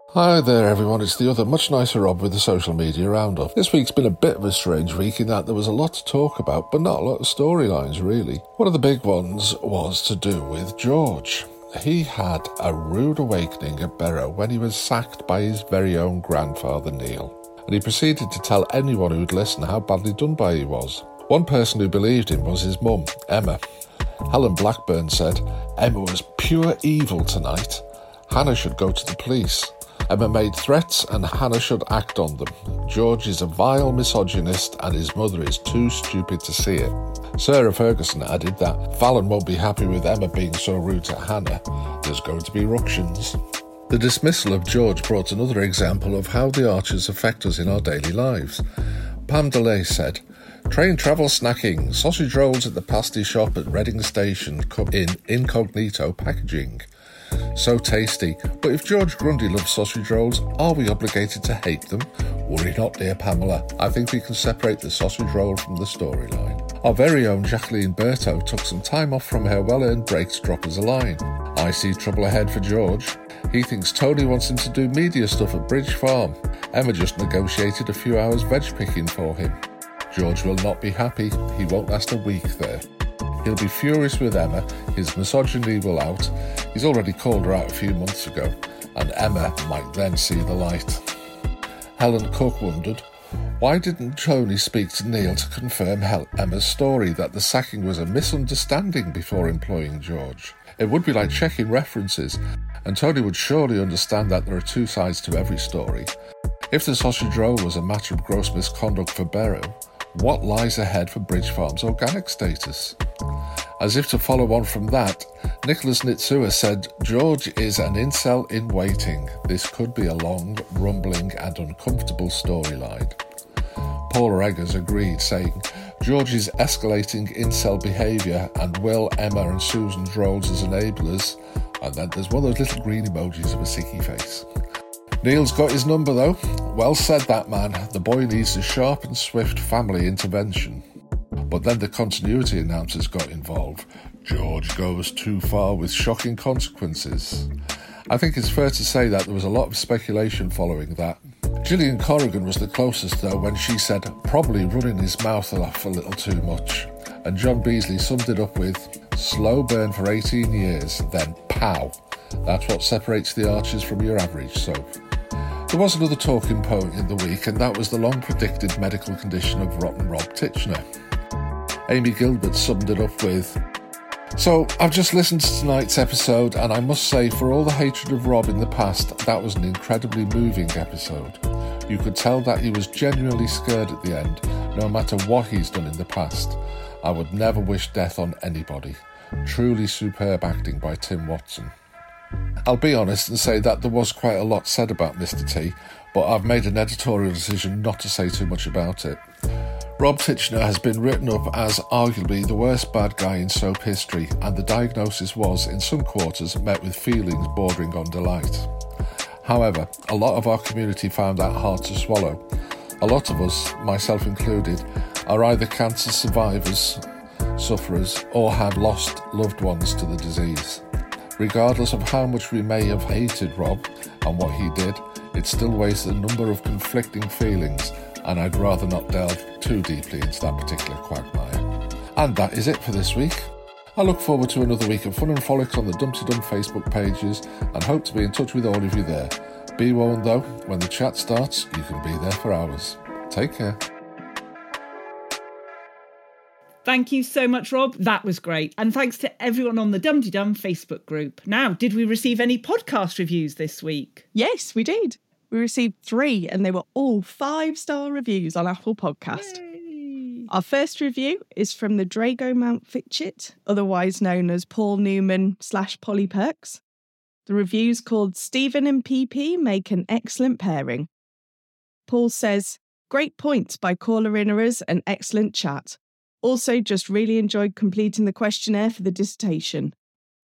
Hi there, everyone. It's the other, much nicer Rob with the social media roundup. This week's been a bit of a strange week in that there was a lot to talk about, but not a lot of storylines, really. One of the big ones was to do with George. He had a rude awakening at Berrow when he was sacked by his very own grandfather, Neil and he proceeded to tell anyone who would listen how badly done by he was. One person who believed him was his mum, Emma. Helen Blackburn said, Emma was pure evil tonight. Hannah should go to the police. Emma made threats and Hannah should act on them. George is a vile misogynist and his mother is too stupid to see it. Sarah Ferguson added that Fallon won't be happy with Emma being so rude to Hannah. There's going to be ructions. The dismissal of George brought another example of how the archers affect us in our daily lives. Pam DeLay said, Train travel snacking, sausage rolls at the pasty shop at Reading Station come in incognito packaging. So tasty, but if George Grundy loves sausage rolls, are we obligated to hate them? Worry not, dear Pamela. I think we can separate the sausage roll from the storyline. Our very own Jacqueline Berto took some time off from her well earned break to drop us a line. I see trouble ahead for George. He thinks Tony wants him to do media stuff at Bridge Farm. Emma just negotiated a few hours veg picking for him. George will not be happy. He won't last a week there. He'll be furious with Emma. His misogyny will out. He's already called her out a few months ago, and Emma might then see the light. Helen Cook wondered why didn't Tony speak to Neil to confirm Hel- Emma's story that the sacking was a misunderstanding before employing George? It would be like checking references, and Tony would surely understand that there are two sides to every story. If the sausage roll was a matter of gross misconduct for Berrow, what lies ahead for Bridge Farm's organic status? As if to follow on from that, Nicholas Nitsua said George is an incel in waiting. This could be a long, rumbling, and uncomfortable storyline. Paula Eggers agreed, saying George's escalating incel behaviour and Will, Emma, and Susan's roles as enablers, and then there's one of those little green emojis of a sicky face. Neil's got his number though. Well said, that man. The boy needs a sharp and swift family intervention. But then the continuity announcers got involved. George goes too far with shocking consequences. I think it's fair to say that there was a lot of speculation following that. Gillian Corrigan was the closest, though, when she said, probably running his mouth off a little too much. And John Beasley summed it up with, slow burn for 18 years, then pow. That's what separates the Archers from your average soap. There was another talking point in the week, and that was the long predicted medical condition of Rotten Rob Titchener. Amy Gilbert summed it up with So, I've just listened to tonight's episode, and I must say, for all the hatred of Rob in the past, that was an incredibly moving episode. You could tell that he was genuinely scared at the end, no matter what he's done in the past. I would never wish death on anybody. Truly superb acting by Tim Watson. I'll be honest and say that there was quite a lot said about Mr. T, but I've made an editorial decision not to say too much about it. Rob Titchener has been written up as arguably the worst bad guy in soap history, and the diagnosis was, in some quarters, met with feelings bordering on delight. However, a lot of our community found that hard to swallow. A lot of us, myself included, are either cancer survivors, sufferers, or have lost loved ones to the disease. Regardless of how much we may have hated Rob and what he did, it still weighs a number of conflicting feelings, and I'd rather not delve too deeply into that particular quagmire. And that is it for this week. I look forward to another week of fun and frolics on the Dumteedum Facebook pages and hope to be in touch with all of you there. Be warned though, when the chat starts, you can be there for hours. Take care. Thank you so much, Rob. That was great. And thanks to everyone on the Dum Dum Facebook group. Now, did we receive any podcast reviews this week? Yes, we did. We received three, and they were all five star reviews on Apple Podcast. Our first review is from the Drago Mount Fitchit, otherwise known as Paul Newman slash Polly Perks. The review's called Stephen and PP make an excellent pairing. Paul says, Great points by caller inners and excellent chat. Also, just really enjoyed completing the questionnaire for the dissertation.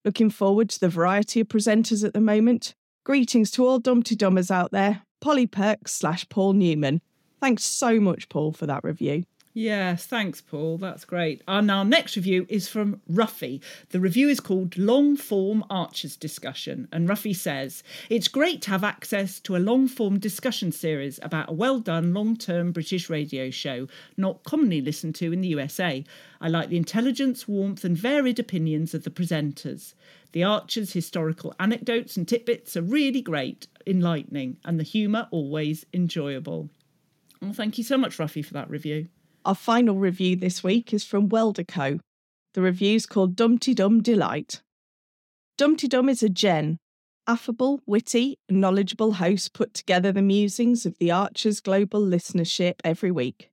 Looking forward to the variety of presenters at the moment. Greetings to all Dumteedummers out there. Polly Perks slash Paul Newman. Thanks so much, Paul, for that review. Yes, thanks, Paul. That's great. And our next review is from Ruffy. The review is called Long Form Archers Discussion. And Ruffy says, It's great to have access to a long form discussion series about a well done long term British radio show, not commonly listened to in the USA. I like the intelligence, warmth, and varied opinions of the presenters. The Archers' historical anecdotes and tidbits are really great, enlightening, and the humour always enjoyable. Well, thank you so much, Ruffy, for that review. Our final review this week is from Welderco. The review's called Dumteedum Delight. Dumteedum is a gen, affable, witty, knowledgeable host put together the musings of the Archer's global listenership every week.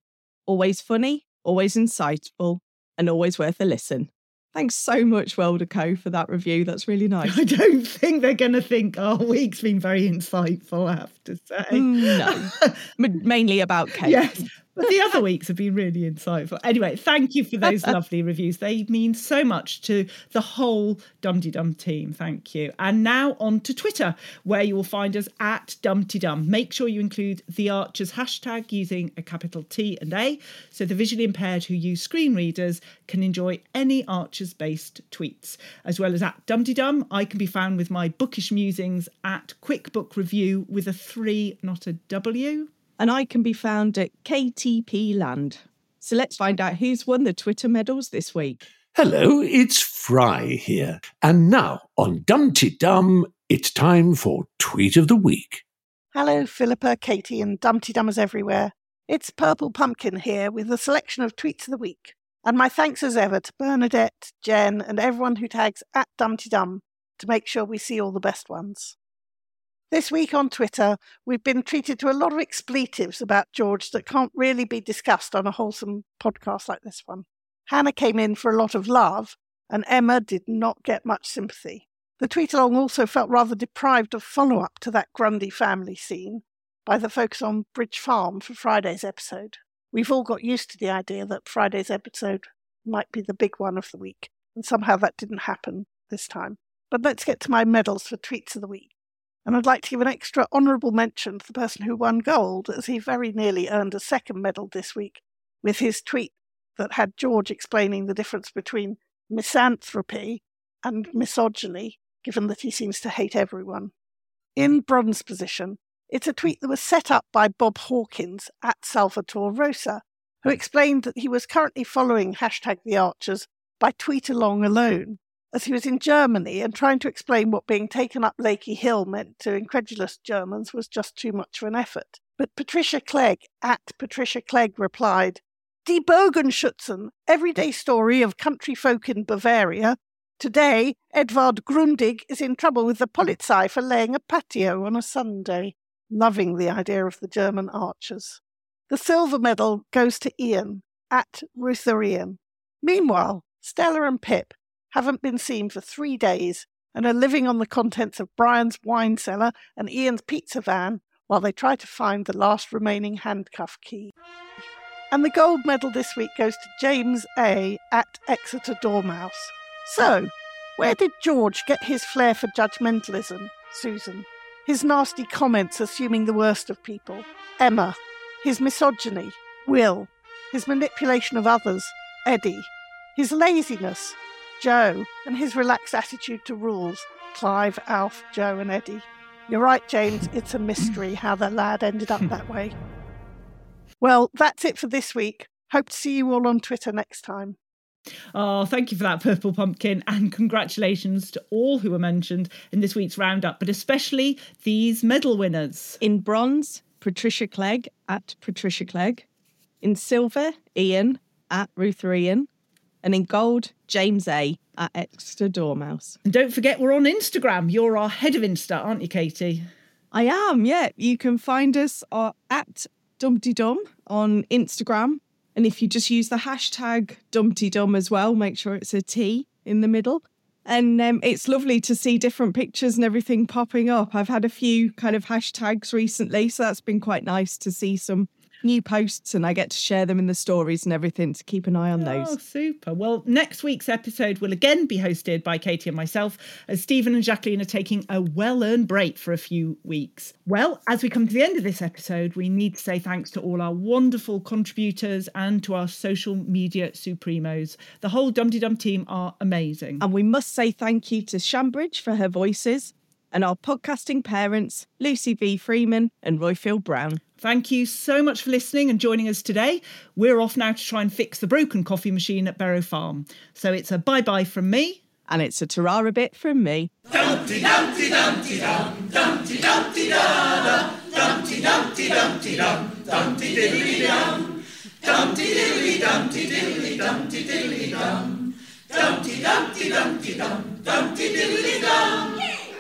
Always funny, always insightful, and always worth a listen. Thanks so much, Welderco, for that review. That's really nice. I don't think they're going to think our week's been very insightful, I have to say. Mm, no, mainly about cake. Yes, but the other weeks have been really insightful. Anyway, thank you for those lovely reviews. They mean so much to the whole Dumteedum team. Thank you. And now on to Twitter, where you will find us at Dumteedum. Make sure you include the Archers hashtag using a capital T and A, so the visually impaired who use screen readers can enjoy any Archers based tweets. As well as at Dumteedum, I can be found with my bookish musings at Quick Book Review with a three, not a W and I can be found at KTP Land. So let's find out who's won the Twitter medals this week. Hello, it's Fry here. And now on Dumteedum, it's time for Tweet of the Week. Hello, Philippa, Katie, and Dumteedummers everywhere. It's Purple Pumpkin here with a selection of tweets of the week. And my thanks as ever to Bernadette, Jen, and everyone who tags at Dumteedum to make sure we see all the best ones. This week on Twitter, we've been treated to a lot of expletives about George that can't really be discussed on a wholesome podcast like this one. Hannah came in for a lot of love, and Emma did not get much sympathy. The tweet along also felt rather deprived of follow up to that Grundy family scene by the focus on Bridge Farm for Friday's episode. We've all got used to the idea that Friday's episode might be the big one of the week, and somehow that didn't happen this time. But let's get to my medals for tweets of the week. And I'd like to give an extra honourable mention to the person who won gold, as he very nearly earned a second medal this week with his tweet that had George explaining the difference between misanthropy and misogyny, given that he seems to hate everyone. In bronze position, it's a tweet that was set up by Bob Hawkins at Salvatore Rosa, who explained that he was currently following hashtag the Archers by tweet along alone as he was in Germany and trying to explain what being taken up Lakey Hill meant to incredulous Germans was just too much of an effort. But Patricia Clegg, at Patricia Clegg, replied, Die Bogenschützen, everyday story of country folk in Bavaria. Today, Edvard Grundig is in trouble with the Polizei for laying a patio on a Sunday. Loving the idea of the German archers. The silver medal goes to Ian, at Ruther Ian. Meanwhile, Stella and Pip, haven't been seen for three days and are living on the contents of Brian's wine cellar and Ian's pizza van while they try to find the last remaining handcuff key. And the gold medal this week goes to James A. at Exeter Dormouse. So, where did George get his flair for judgmentalism, Susan? His nasty comments assuming the worst of people, Emma. His misogyny, Will. His manipulation of others, Eddie. His laziness, Joe, and his relaxed attitude to rules, Clive, Alf, Joe, and Eddie. You're right, James, it's a mystery how the lad ended up that way. Well, that's it for this week. Hope to see you all on Twitter next time. Oh, thank you for that, Purple Pumpkin, and congratulations to all who were mentioned in this week's roundup, but especially these medal winners. In bronze, Patricia Clegg at Patricia Clegg. In silver, Ian at Ruther Ian. And in gold, James A at Exeter Dormouse. And don't forget, we're on Instagram. You're our head of Insta, aren't you, Katie? I am, yeah. You can find us uh, at Dumteedum on Instagram. And if you just use the hashtag Dumteedum as well, make sure it's a T in the middle. And um, it's lovely to see different pictures and everything popping up. I've had a few kind of hashtags recently, so that's been quite nice to see some new posts and I get to share them in the stories and everything to keep an eye on those. Oh, super. Well, next week's episode will again be hosted by Katie and myself as Stephen and Jacqueline are taking a well earned break for a few weeks. Well, as we come to the end of this episode, we need to say thanks to all our wonderful contributors and to our social media supremos. The whole Dumteedum team are amazing. And we must say thank you to Shambridge for her voices and our podcasting parents, Lucy V. Freeman and Roifield Brown. Thank you so much for listening and joining us today. We're off now to try and fix the broken coffee machine at Berrow Farm. So it's a bye bye from me. And it's a tarara bit from me. Dumpty Dumpty Dumpty Dum, Dumpty Dumpty Da da, Dumpty Dumpty Dumpty Dum, Dumpty Diddly Dum, Dumpty Diddly Dumpty Diddly Dumpty Diddly Dum, Dumpty Dumpty Dumpty Dum, Dumpty Diddly Dum.